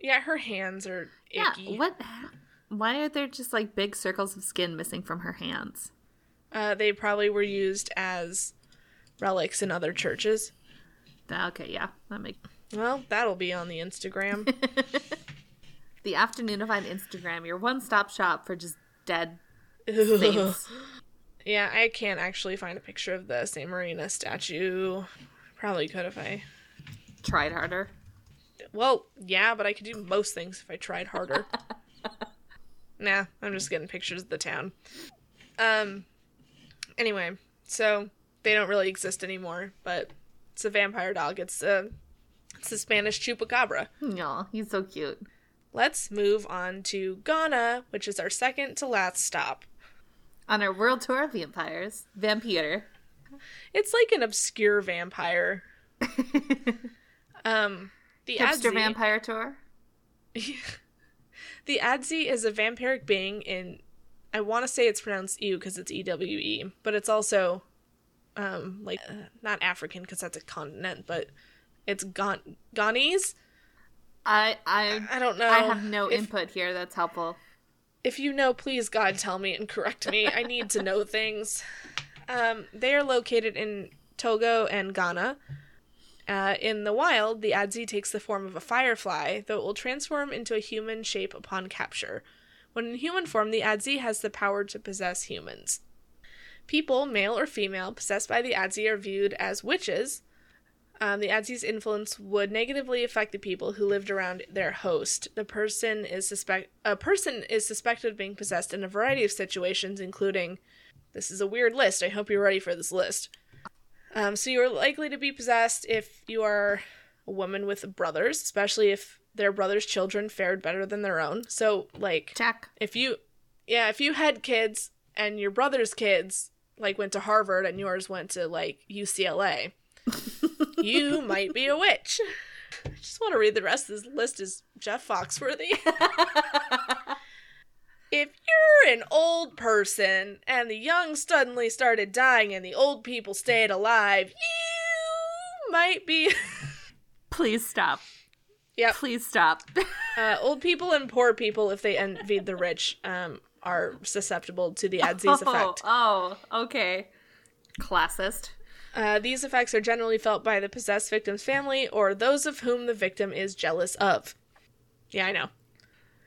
B: Yeah, her hands are icky.
A: Yeah. What why are there just like big circles of skin missing from her hands?
B: Uh they probably were used as relics in other churches.
A: Okay, yeah. That makes
B: Well, that'll be on the Instagram.
A: the afternoon of on Instagram, your one stop shop for just dead saints.
B: yeah, I can't actually find a picture of the Saint Marina statue. Probably could if I
A: Tried harder.
B: Well, yeah, but I could do most things if I tried harder. nah, I'm just getting pictures of the town. Um anyway, so they don't really exist anymore, but it's a vampire dog. It's a it's a Spanish chupacabra.
A: No, he's so cute.
B: Let's move on to Ghana, which is our second to last stop.
A: On our world tour of vampires, Vampire.
B: It's like an obscure vampire. Um the
A: Hipster
B: Adzi-
A: vampire tour.
B: the Adzi is a vampiric being in I want to say it's pronounced ew because it's E W E, but it's also um like uh, not African because that's a continent, but it's Gon- Ghanese.
A: I I
B: I don't know.
A: I have no
B: if,
A: input here that's helpful.
B: If you know, please God tell me and correct me. I need to know things. Um, they are located in Togo and Ghana. Uh, in the wild, the Adzi takes the form of a firefly, though it will transform into a human shape upon capture. When in human form, the Adzi has the power to possess humans. People, male or female, possessed by the Adzi are viewed as witches. Um, the Adzi's influence would negatively affect the people who lived around their host. The person is suspect a person is suspected of being possessed in a variety of situations, including this is a weird list. I hope you're ready for this list. Um, so you are likely to be possessed if you are a woman with brothers, especially if their brothers' children fared better than their own. So like
A: Check.
B: if you yeah, if you had kids and your brother's kids like went to Harvard and yours went to like UCLA, you might be a witch. I just want to read the rest of this list is Jeff Foxworthy. if you're an old person and the young suddenly started dying and the old people stayed alive, you might be.
A: Please stop.
B: Yep.
A: Please stop.
B: Uh, old people and poor people, if they envied the rich, um, are susceptible to the Adzi's effect.
A: Oh, okay. Classist.
B: Uh, these effects are generally felt by the possessed victim's family or those of whom the victim is jealous of. Yeah, I know.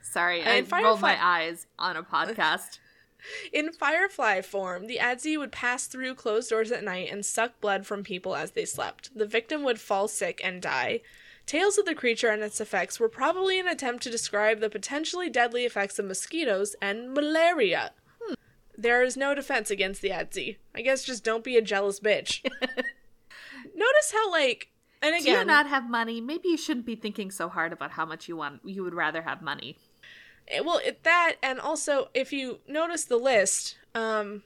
A: Sorry,
B: And
A: I rolled my eyes on a podcast.
B: In firefly form, the Adzi would pass through closed doors at night and suck blood from people as they slept. The victim would fall sick and die. Tales of the creature and its effects were probably an attempt to describe the potentially deadly effects of mosquitoes and malaria. Hmm. There is no defense against the Adzi. I guess just don't be a jealous bitch. Notice how, like, and again,
A: Do you not have money? Maybe you shouldn't be thinking so hard about how much you want. You would rather have money.
B: Eh, well it, that and also if you notice the list um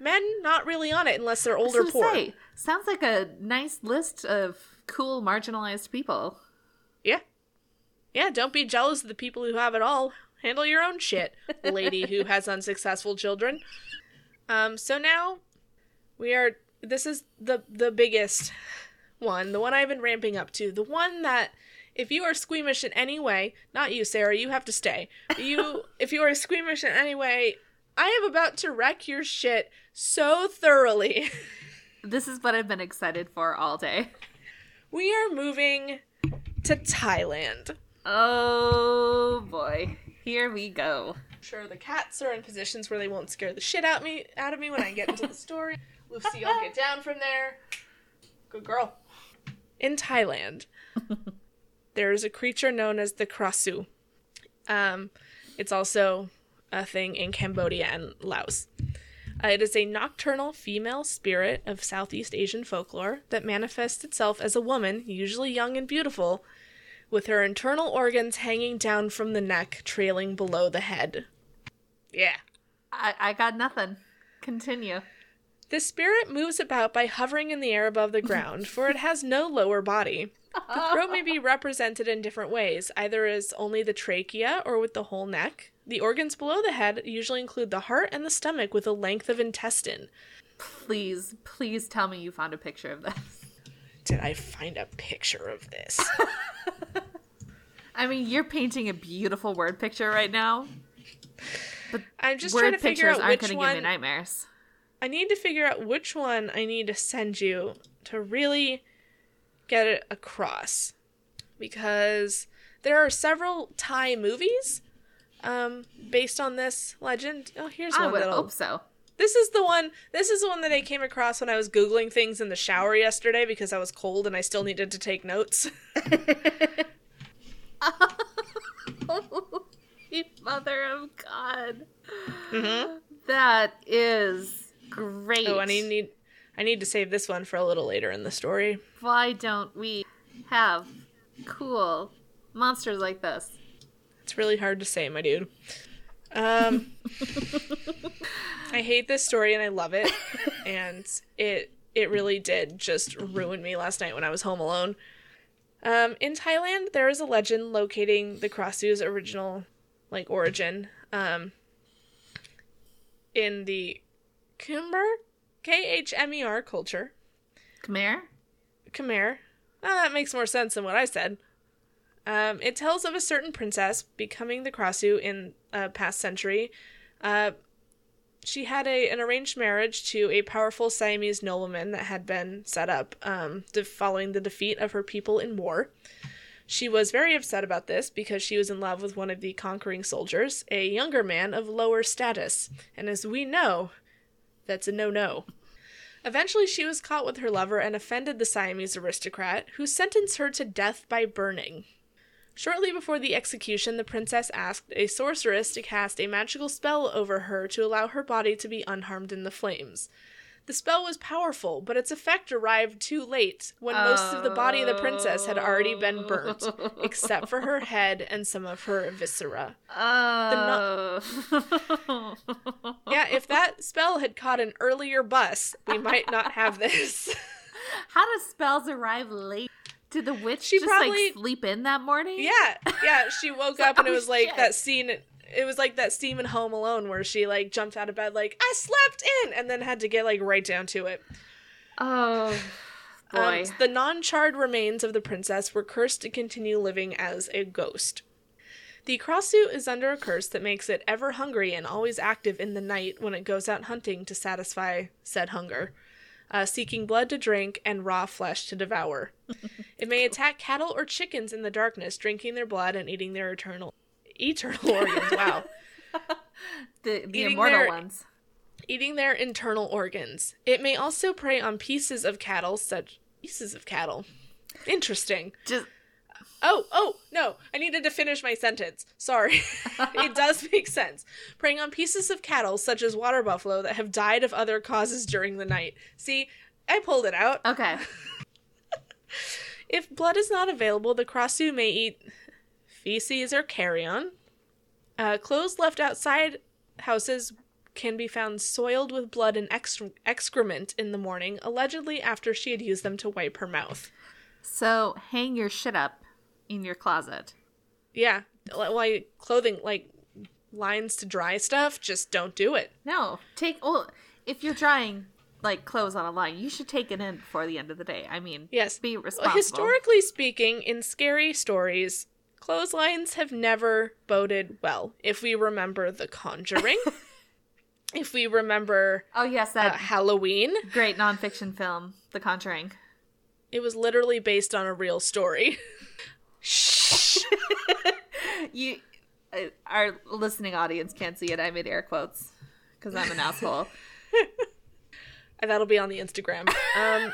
B: men not really on it unless they're old
A: I
B: or
A: was
B: poor
A: say, sounds like a nice list of cool marginalized people.
B: yeah. Yeah don't be jealous of the people who have it all. Handle your own shit lady who has unsuccessful children. Um so now we are this is the the biggest one the one i've been ramping up to. The one that if you are squeamish in any way not you sarah you have to stay. You if you are squeamish in any way i am about to wreck your shit so thoroughly.
A: This is what I've been excited for all day.
B: We are moving to thailand
A: Oh boy, here we go.
B: sure the cats are in positions where they won't scare the shit out me out of me when I get into the story. Lucy I'll get down from there. Good girl. In Thailand, there is a creature known as the Krasue. Um, it's also a thing in Cambodia and Laos. Uh, it is a nocturnal female spirit of Southeast Asian folklore that manifests itself as a woman, usually young and beautiful, with her internal organs hanging down from the neck, trailing below the head. Yeah.
A: I, I got nothing. Continue.
B: The spirit moves about by hovering in the air above the ground, for it has no lower body. The throat may be represented in different ways, either as only the trachea or with the whole neck. The organs below the head usually include the heart and the stomach with a length of intestine.
A: Please, please tell me you found a picture of this.
B: Did I find a picture of this?
A: I mean, you're painting a beautiful word picture right now.
B: But I'm just trying
A: Word
B: to figure
A: pictures
B: out
A: aren't
B: which
A: going to give me nightmares.
B: I need to figure out which one I need to send you to really get it across. Because there are several Thai movies um, based on this legend. Oh, here's
A: I
B: one
A: would
B: that'll-
A: hope so.
B: This is the one. This is the one that I came across when I was googling things in the shower yesterday because I was cold and I still needed to take notes.
A: Mother of God.
B: mm-hmm.
A: That is great.
B: Oh, and I need I need to save this one for a little later in the story.
A: Why don't we have cool monsters like this?
B: It's really hard to say, my dude. Um, I hate this story and I love it, and it it really did just ruin me last night when I was home alone. Um, in Thailand, there is a legend locating the Krasue's original, like origin, um, in the Khmer, K H M R culture.
A: Khmer?
B: Khmer. Oh, that makes more sense than what I said. Um, it tells of a certain princess becoming the Krasue in a past century. Uh, she had a an arranged marriage to a powerful Siamese nobleman that had been set up um, de- following the defeat of her people in war. She was very upset about this because she was in love with one of the conquering soldiers, a younger man of lower status. And as we know, that's a no no. Eventually, she was caught with her lover and offended the Siamese aristocrat, who sentenced her to death by burning. Shortly before the execution, the princess asked a sorceress to cast a magical spell over her to allow her body to be unharmed in the flames. The spell was powerful, but its effect arrived too late, when most of the body of the princess had already been burnt, except for her head and some of her viscera.
A: Oh.
B: No- Yeah, if that spell had caught an earlier bus, we might not have this.
A: How do spells arrive late? Did the witch
B: She
A: just
B: probably-
A: like sleep in that morning?
B: Yeah, yeah. She woke
A: like,
B: up and it
A: "Oh,
B: was like
A: shit."
B: that scene. It was like that scene in Home Alone where she like jumped out of bed like I slept in, and then had to get like right down to it.
A: Oh boy.
B: Um, the non-charred remains of the princess were cursed to continue living as a ghost. The Krasue is under a curse that makes it ever hungry and always active in the night when it goes out hunting to satisfy said hunger, uh, seeking blood to drink and raw flesh to devour. it may attack cattle or chickens in the darkness, drinking their blood and eating their eternal eternal organs. Wow.
A: the the immortal
B: their-
A: ones.
B: eating their internal organs. It may also prey on pieces of cattle, such pieces of cattle. Interesting.
A: Just
B: Oh, oh, no. I needed to finish my sentence. Sorry. it does make sense. Preying on pieces of cattle, such as water buffalo, that have died of other causes during the night. See, I pulled it out.
A: okay.
B: If blood is not available, the Krasue may eat feces or carrion. Uh, clothes left outside houses can be found soiled with blood and ex- excrement in the morning, allegedly after she had used them to wipe her mouth.
A: So hang your shit up in your closet.
B: Yeah, li- like clothing, like lines to dry stuff, just don't do it.
A: No, take well if you're drying like clothes on a line, you should take it in before the end of the day. I mean,
B: Yes.
A: be
B: Well,
A: responsible.
B: historically speaking, in scary stories, clotheslines have never boded well. If we remember The Conjuring, if we remember
A: oh yes,
B: uh,
A: that
B: Halloween,
A: great nonfiction film, The Conjuring.
B: it was literally based on a real story. Shh.
A: You, uh, our listening audience can't see it. I made air quotes because I'm an asshole.
B: That'll be on the Instagram. Um,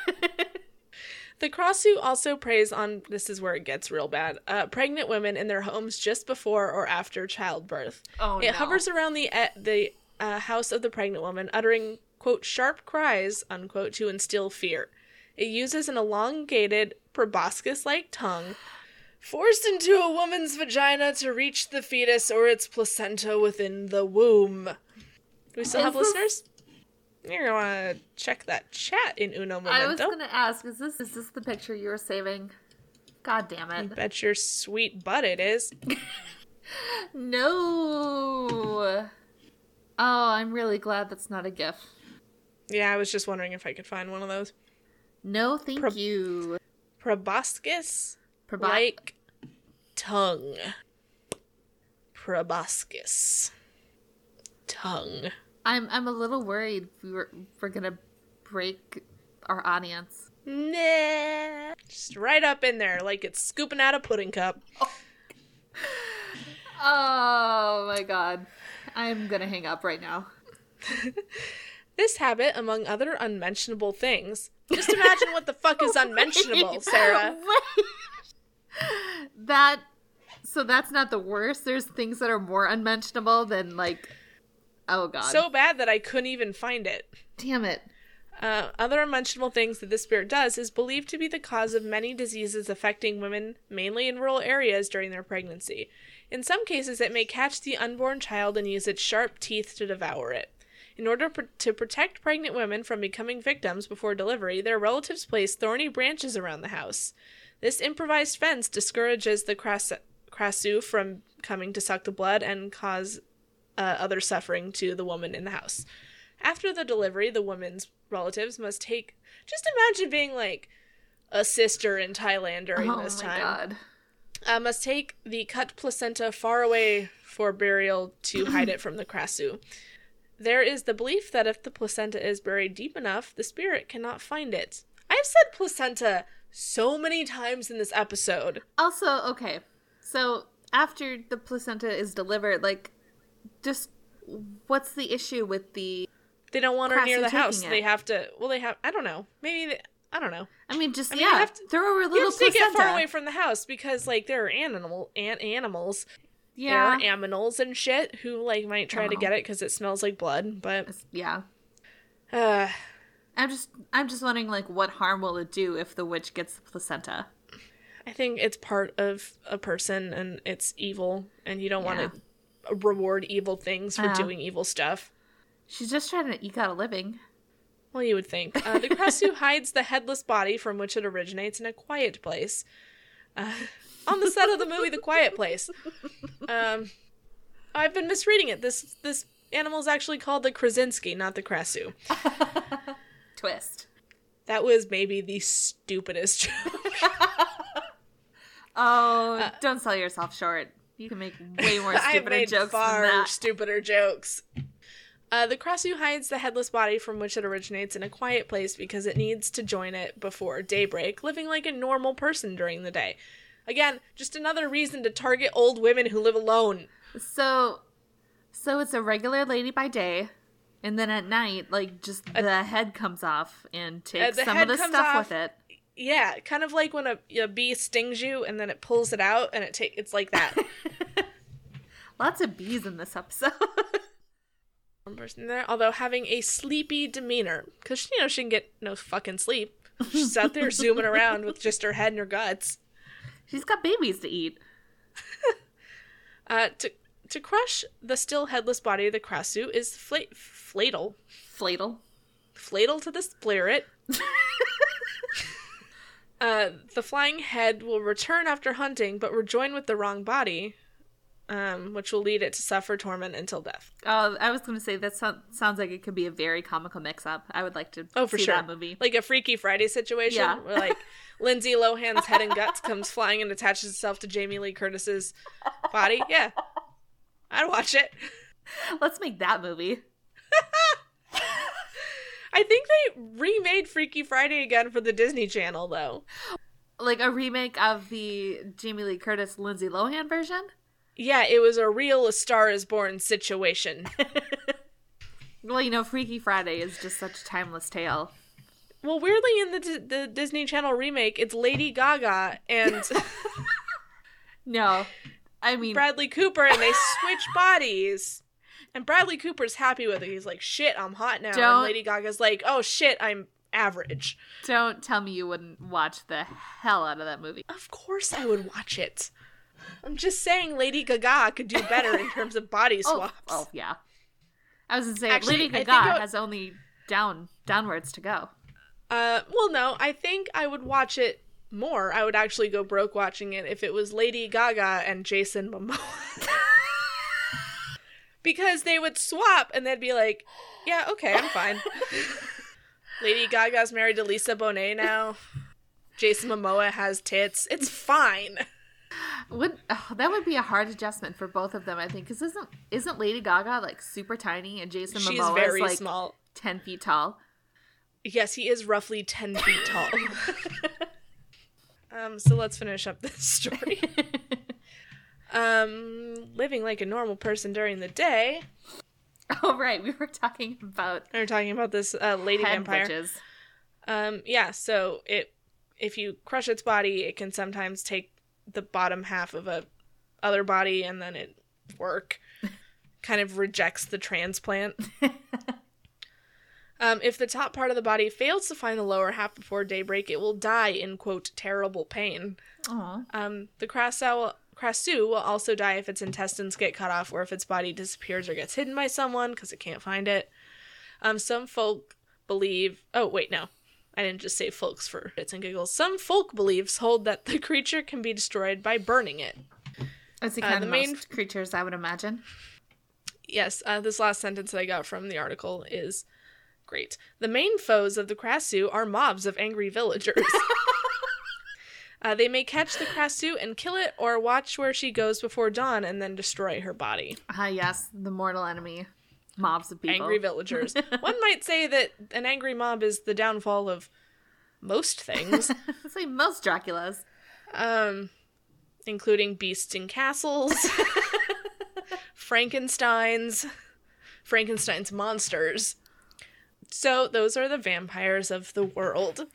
B: the Krasue also preys on this is where it gets real bad. Uh, pregnant women in their homes just before or after childbirth.
A: Oh
B: it
A: no.
B: hovers around the the uh, house of the pregnant woman, uttering quote sharp cries unquote to instill fear. It uses an elongated proboscis-like tongue forced into a woman's vagina to reach the fetus or its placenta within the womb. Do we still
A: Is
B: have
A: this-
B: listeners? You're gonna want to check that chat in Uno momento.
A: I was gonna ask, is this is this the picture you were saving? God damn it!
B: Bet your sweet butt it is.
A: No. Oh, I'm really glad that's not a GIF.
B: Yeah, I was just wondering if I could find one of those.
A: No, thank
B: Prob-
A: you.
B: Proboscis
A: Probo-
B: like tongue. Proboscis. Tongue.
A: I'm I'm a little worried we were we're gonna break our audience.
B: Nah. Just right up in there, like it's scooping out a pudding cup.
A: Oh my god. I'm gonna hang up right now.
B: This habit, among other unmentionable things. Just imagine what the fuck is unmentionable, Sarah.
A: Wait. That so that's not the worst. There's things that are more unmentionable than like oh god.
B: So bad that I couldn't even find it.
A: damn it.
B: Uh, other unmentionable things that this spirit does is believed to be the cause of many diseases affecting women, mainly in rural areas during their pregnancy. In some cases, it may catch the unborn child and use its sharp teeth to devour it. In order pr- to protect pregnant women from becoming victims before delivery, their relatives place thorny branches around the house. This improvised fence discourages the cras- Krasue from coming to suck the blood and cause uh, other suffering to the woman in the house. After the delivery, the woman's relatives must take. Just imagine being like a sister in Thailand during
A: oh
B: this
A: my
B: time.
A: god.
B: Uh, must take the cut placenta far away for burial to hide it from the Krasue. There is the belief that if the placenta is buried deep enough, the spirit cannot find it. I've said placenta so many times in this episode.
A: Also, okay. So after the placenta is delivered, like just what's the issue with the
B: They don't want her near the house.
A: it.
B: They have to. Well, they have. I don't know. Maybe. They, I don't know.
A: I mean just
B: I mean,
A: yeah,
B: have to-
A: throw her a
B: You
A: little
B: have to it far away from the house because, like, there are animal an- animals,
A: yeah.
B: there are aminals and shit who like might try to
A: Oh.
B: get it because it smells like blood. But
A: yeah.
B: uh,
A: I'm just I'm just wondering like what harm will it do if the witch gets the placenta?
B: I think it's part of a person and it's evil, and you don't
A: Yeah.
B: want to reward evil things for
A: Uh-huh.
B: doing evil stuff.
A: She's just trying to eke out a living.
B: Well, you would think. Uh, the Krasue hides the headless body from which it originates in a quiet place. Uh, on the set of the movie The Quiet Place. Um, I've been misreading it. This this animal is actually called the Krasinski, not the Krasue.
A: Twist.
B: That was maybe the stupidest joke.
A: Oh,
B: Uh,
A: don't sell yourself short. You can make way more
B: I've
A: stupider
B: made
A: jokes
B: far
A: than that.
B: stupider jokes. Uh, the Krasue hides the headless body from which it originates in a quiet place because it needs to join it before daybreak, living like a normal person during the day. Again, just another reason to target old women who live alone.
A: So, so it's a regular lady by day, and then at night, like just the head comes off and takes
B: the
A: some of the stuff
B: off.
A: with it.
B: Yeah, kind of like when a, a bee stings you and then it pulls it out and it take it's like that.
A: Lots of bees in this episode.
B: One person there, although having a sleepy demeanor, because you know she can get no fucking sleep. She's out there zooming around with just her head and her guts.
A: She's got babies to eat.
B: Uh, to to crush the still headless body of the Krasue is fla- flatel,
A: Fladle.
B: flatel to the spirit. uh, the flying head will return after hunting, but rejoin with the wrong body, um, which will lead it to suffer torment until death.
A: Oh, I was going to say that so- sounds like it could be a very comical mix-up. I would like to
B: Oh, for sure.
A: that movie.
B: Like a Freaky Friday situation
A: Yeah.
B: where like Lindsay Lohan's head and guts comes flying and attaches itself to Jamie Lee Curtis's body. Yeah. I'd watch it.
A: Let's make that movie.
B: I think they remade Freaky Friday again for the Disney Channel though.
A: Like a remake of the Jamie Lee Curtis Lindsay Lohan version.
B: Yeah, it was a real A Star is Born situation.
A: Well, you know, Freaky Friday is just such a timeless tale.
B: well, weirdly in the D- the Disney Channel remake, it's Lady Gaga and
A: No, I mean,
B: Bradley Cooper and they switch bodies. And Bradley Cooper's happy with it. He's like, "Shit, I'm hot now."
A: Don't-
B: And Lady Gaga's like, "Oh shit, I'm average."
A: don't tell me you wouldn't watch the hell out of that movie.
B: Of course I would watch it. I'm just saying Lady Gaga could do better in terms of body
A: Oh,
B: swaps.
A: oh yeah. I was gonna say
B: Actually,
A: Lady Gaga
B: would-
A: has only down downwards to go.
B: Uh, well, no, I think I would watch it more. I would actually go broke watching it if it was Lady Gaga and Jason Momoa. because they would swap and they'd be like, yeah, okay, I'm fine. Lady Gaga's married to Lisa Bonet now. Jason Momoa has tits. It's fine.
A: Would oh, that would be a hard adjustment for both of them? I think because isn't isn't Lady Gaga like super tiny and Jason
B: She's
A: Momoa is like
B: small.
A: ten feet tall?
B: Yes, he is roughly 10 feet tall. um, so let's finish up this story. um, living like a normal person during the day.
A: oh right, we were talking about we
B: were talking about this uh, lady vampire.
A: witches.
B: Um, yeah, so it if you crush its body, it can sometimes take the bottom half of a other body and then it work. kind of rejects the transplant. um, if the top part of the body fails to find the lower half before daybreak, it will die in quote terrible pain.
A: Aw.
B: Um, the Krasue, Krasue will also die if its intestines get cut off or if its body disappears or gets hidden by someone because it can't find it. Um, some folk believe. Oh, wait, no. I didn't just say folks for bits and giggles. Some folk beliefs hold that the creature can be destroyed by burning it.
A: That's the
B: Uh, the
A: of
B: main-
A: most creatures I would imagine.
B: Yes, uh, this last sentence that I got from the article is great. The main foes of the Krasue are mobs of angry villagers. uh, they may catch the Krasue and kill it, or watch where she goes before dawn and then destroy her body.
A: Ah, yes, the mortal enemy, mobs of people.
B: Angry villagers. One might say that an angry mob is the downfall of most things,
A: It's like most Draculas.
B: um, including beasts in castles, Frankenstein's, Frankenstein's monsters. So those are the vampires of the world.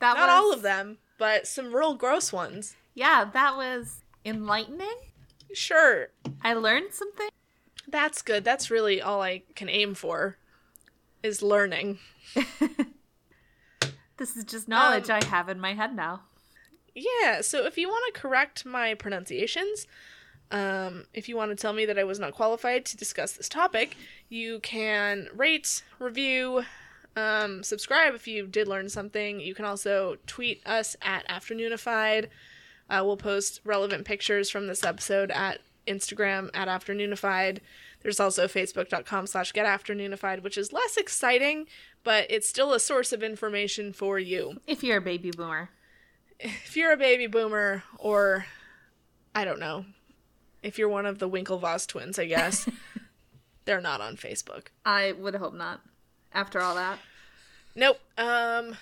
A: That
B: Not
A: was,
B: all of them, but some real gross ones.
A: Yeah, that was enlightening.
B: Sure,
A: I learned something.
B: that's good. That's really all I can aim for is learning.
A: This is just knowledge
B: Um,
A: I have in my head now.
B: Yeah, so if you want to correct my pronunciations, um, if you want to tell me that I was not qualified to discuss this topic, you can rate, review, Um, subscribe if you did learn something. You can also tweet us at Afternoonified. Uh, we'll post relevant pictures from this episode at Instagram at Afternoonified. There's also facebook.com slash getafternoonified, which is less exciting, but it's still a source of information for you.
A: If you're a baby boomer.
B: If you're a baby boomer, or I don't know, if you're one of the Winklevoss twins, I guess, they're not on Facebook.
A: I would hope not. After all that.
B: Nope. Um,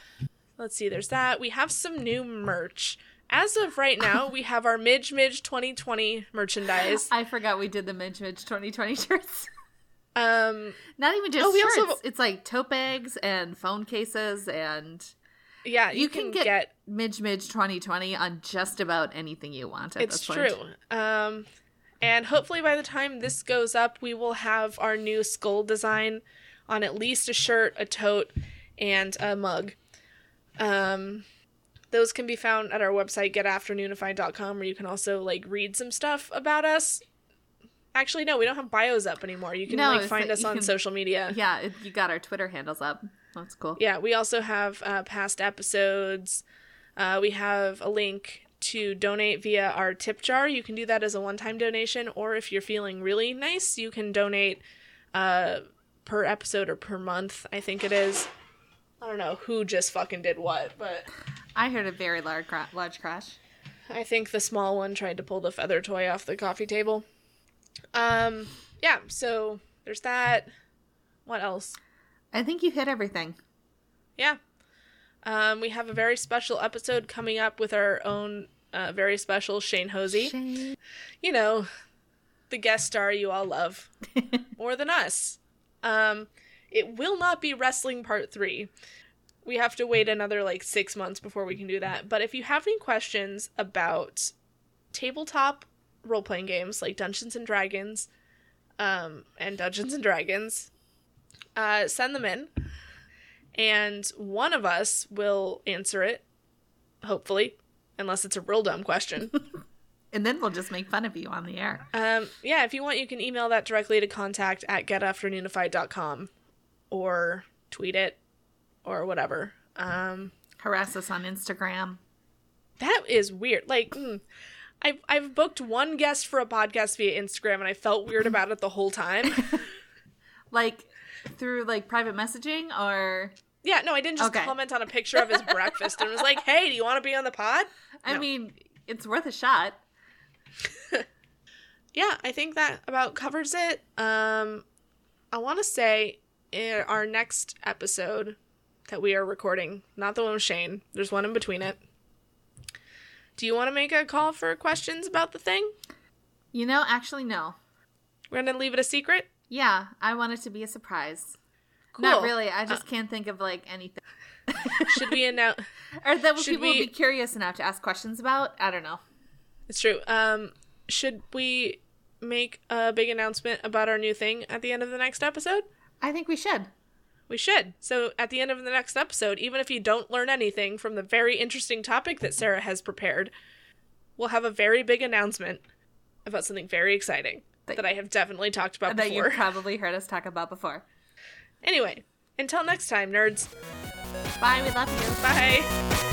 B: let's see. There's that. We have some new merch. As of right now, we have our Midge Midge 2020 merchandise.
A: I forgot we did the Midge Midge 2020 shirts.
B: Um,
A: Not even just
B: Oh, we
A: shirts.
B: also-
A: It's like tote bags and phone cases and
B: yeah, you,
A: you,
B: can,
A: can, get,
B: get.
A: Midge Midge 2020 on just about anything you want at
B: it's
A: this point.
B: true. Um, and hopefully by the time this goes up, we will have our new skull design on at least a shirt, a tote, and a mug. Um, those can be found at our website getafternoonified.com, where you can also like read some stuff about us. Actually, no, we don't have bios up anymore. You can
A: No,
B: like find us on
A: can-
B: social media.
A: Yeah, you got our Twitter handles up. That's cool.
B: Yeah, we also have uh, past episodes. Uh, we have a link to donate via our tip jar. You can do that as a one time donation, or if you're feeling really nice, you can donate uh, per episode or per month, I think it is. I don't know who just fucking did what, but
A: I heard a very large, cra- large crash.
B: I think the small one tried to pull the feather toy off the coffee table. Um, yeah, so there's that. What else?
A: I think you hit everything.
B: Yeah. Um, we have a very special episode coming up with our own uh, very special Shane Hosey.
A: Shane.
B: You know, the guest star you all love more than us. Um, it will not be wrestling part three. We have to wait another like six months before we can do that. But if you have any questions about tabletop role playing games like Dungeons and Dragons um, and Dungeons and Dragons, uh, send them in and one of us will answer it, hopefully, unless it's a real dumb question.
A: And then we'll just make fun of you on the air.
B: um, yeah, if you want, you can email that directly to contact at getafternoonified.com or tweet it or whatever. Um,
A: Harass us on Instagram.
B: that is weird. Like, mm, I've, I've booked one guest for a podcast via Instagram and I felt weird about it the whole time.
A: Like through like private messaging or
B: yeah, no, I didn't just
A: Okay.
B: comment on a picture of his breakfast and was like, hey, do you want to be on the pod?
A: I
B: No.
A: mean, it's worth a shot.
B: yeah, I think that about covers it. Um, I want to say in our next episode that we are recording, not the one with Shane, there's one in between it. Do you want to make a call for questions about the thing?
A: You know, actually no.
B: We're going to leave it a secret?
A: Yeah, I want it to be a surprise.
B: Cool.
A: Not really. I just can't think of like anything.
B: Should we announce?
A: Or that people
B: we-
A: be curious enough to ask questions about. I don't know.
B: It's true. Um, should we make a big announcement about our new thing at the end of the next episode?
A: I think we should.
B: We should. So at the end of the next episode, even if you don't learn anything from the very interesting topic that Sarah has prepared, we'll have a very big announcement about something very exciting
A: That-
B: that, I have definitely talked about
A: That
B: before.
A: you've probably heard us talk about before.
B: Anyway, until next time, nerds.
A: Bye. We love you.
B: Bye.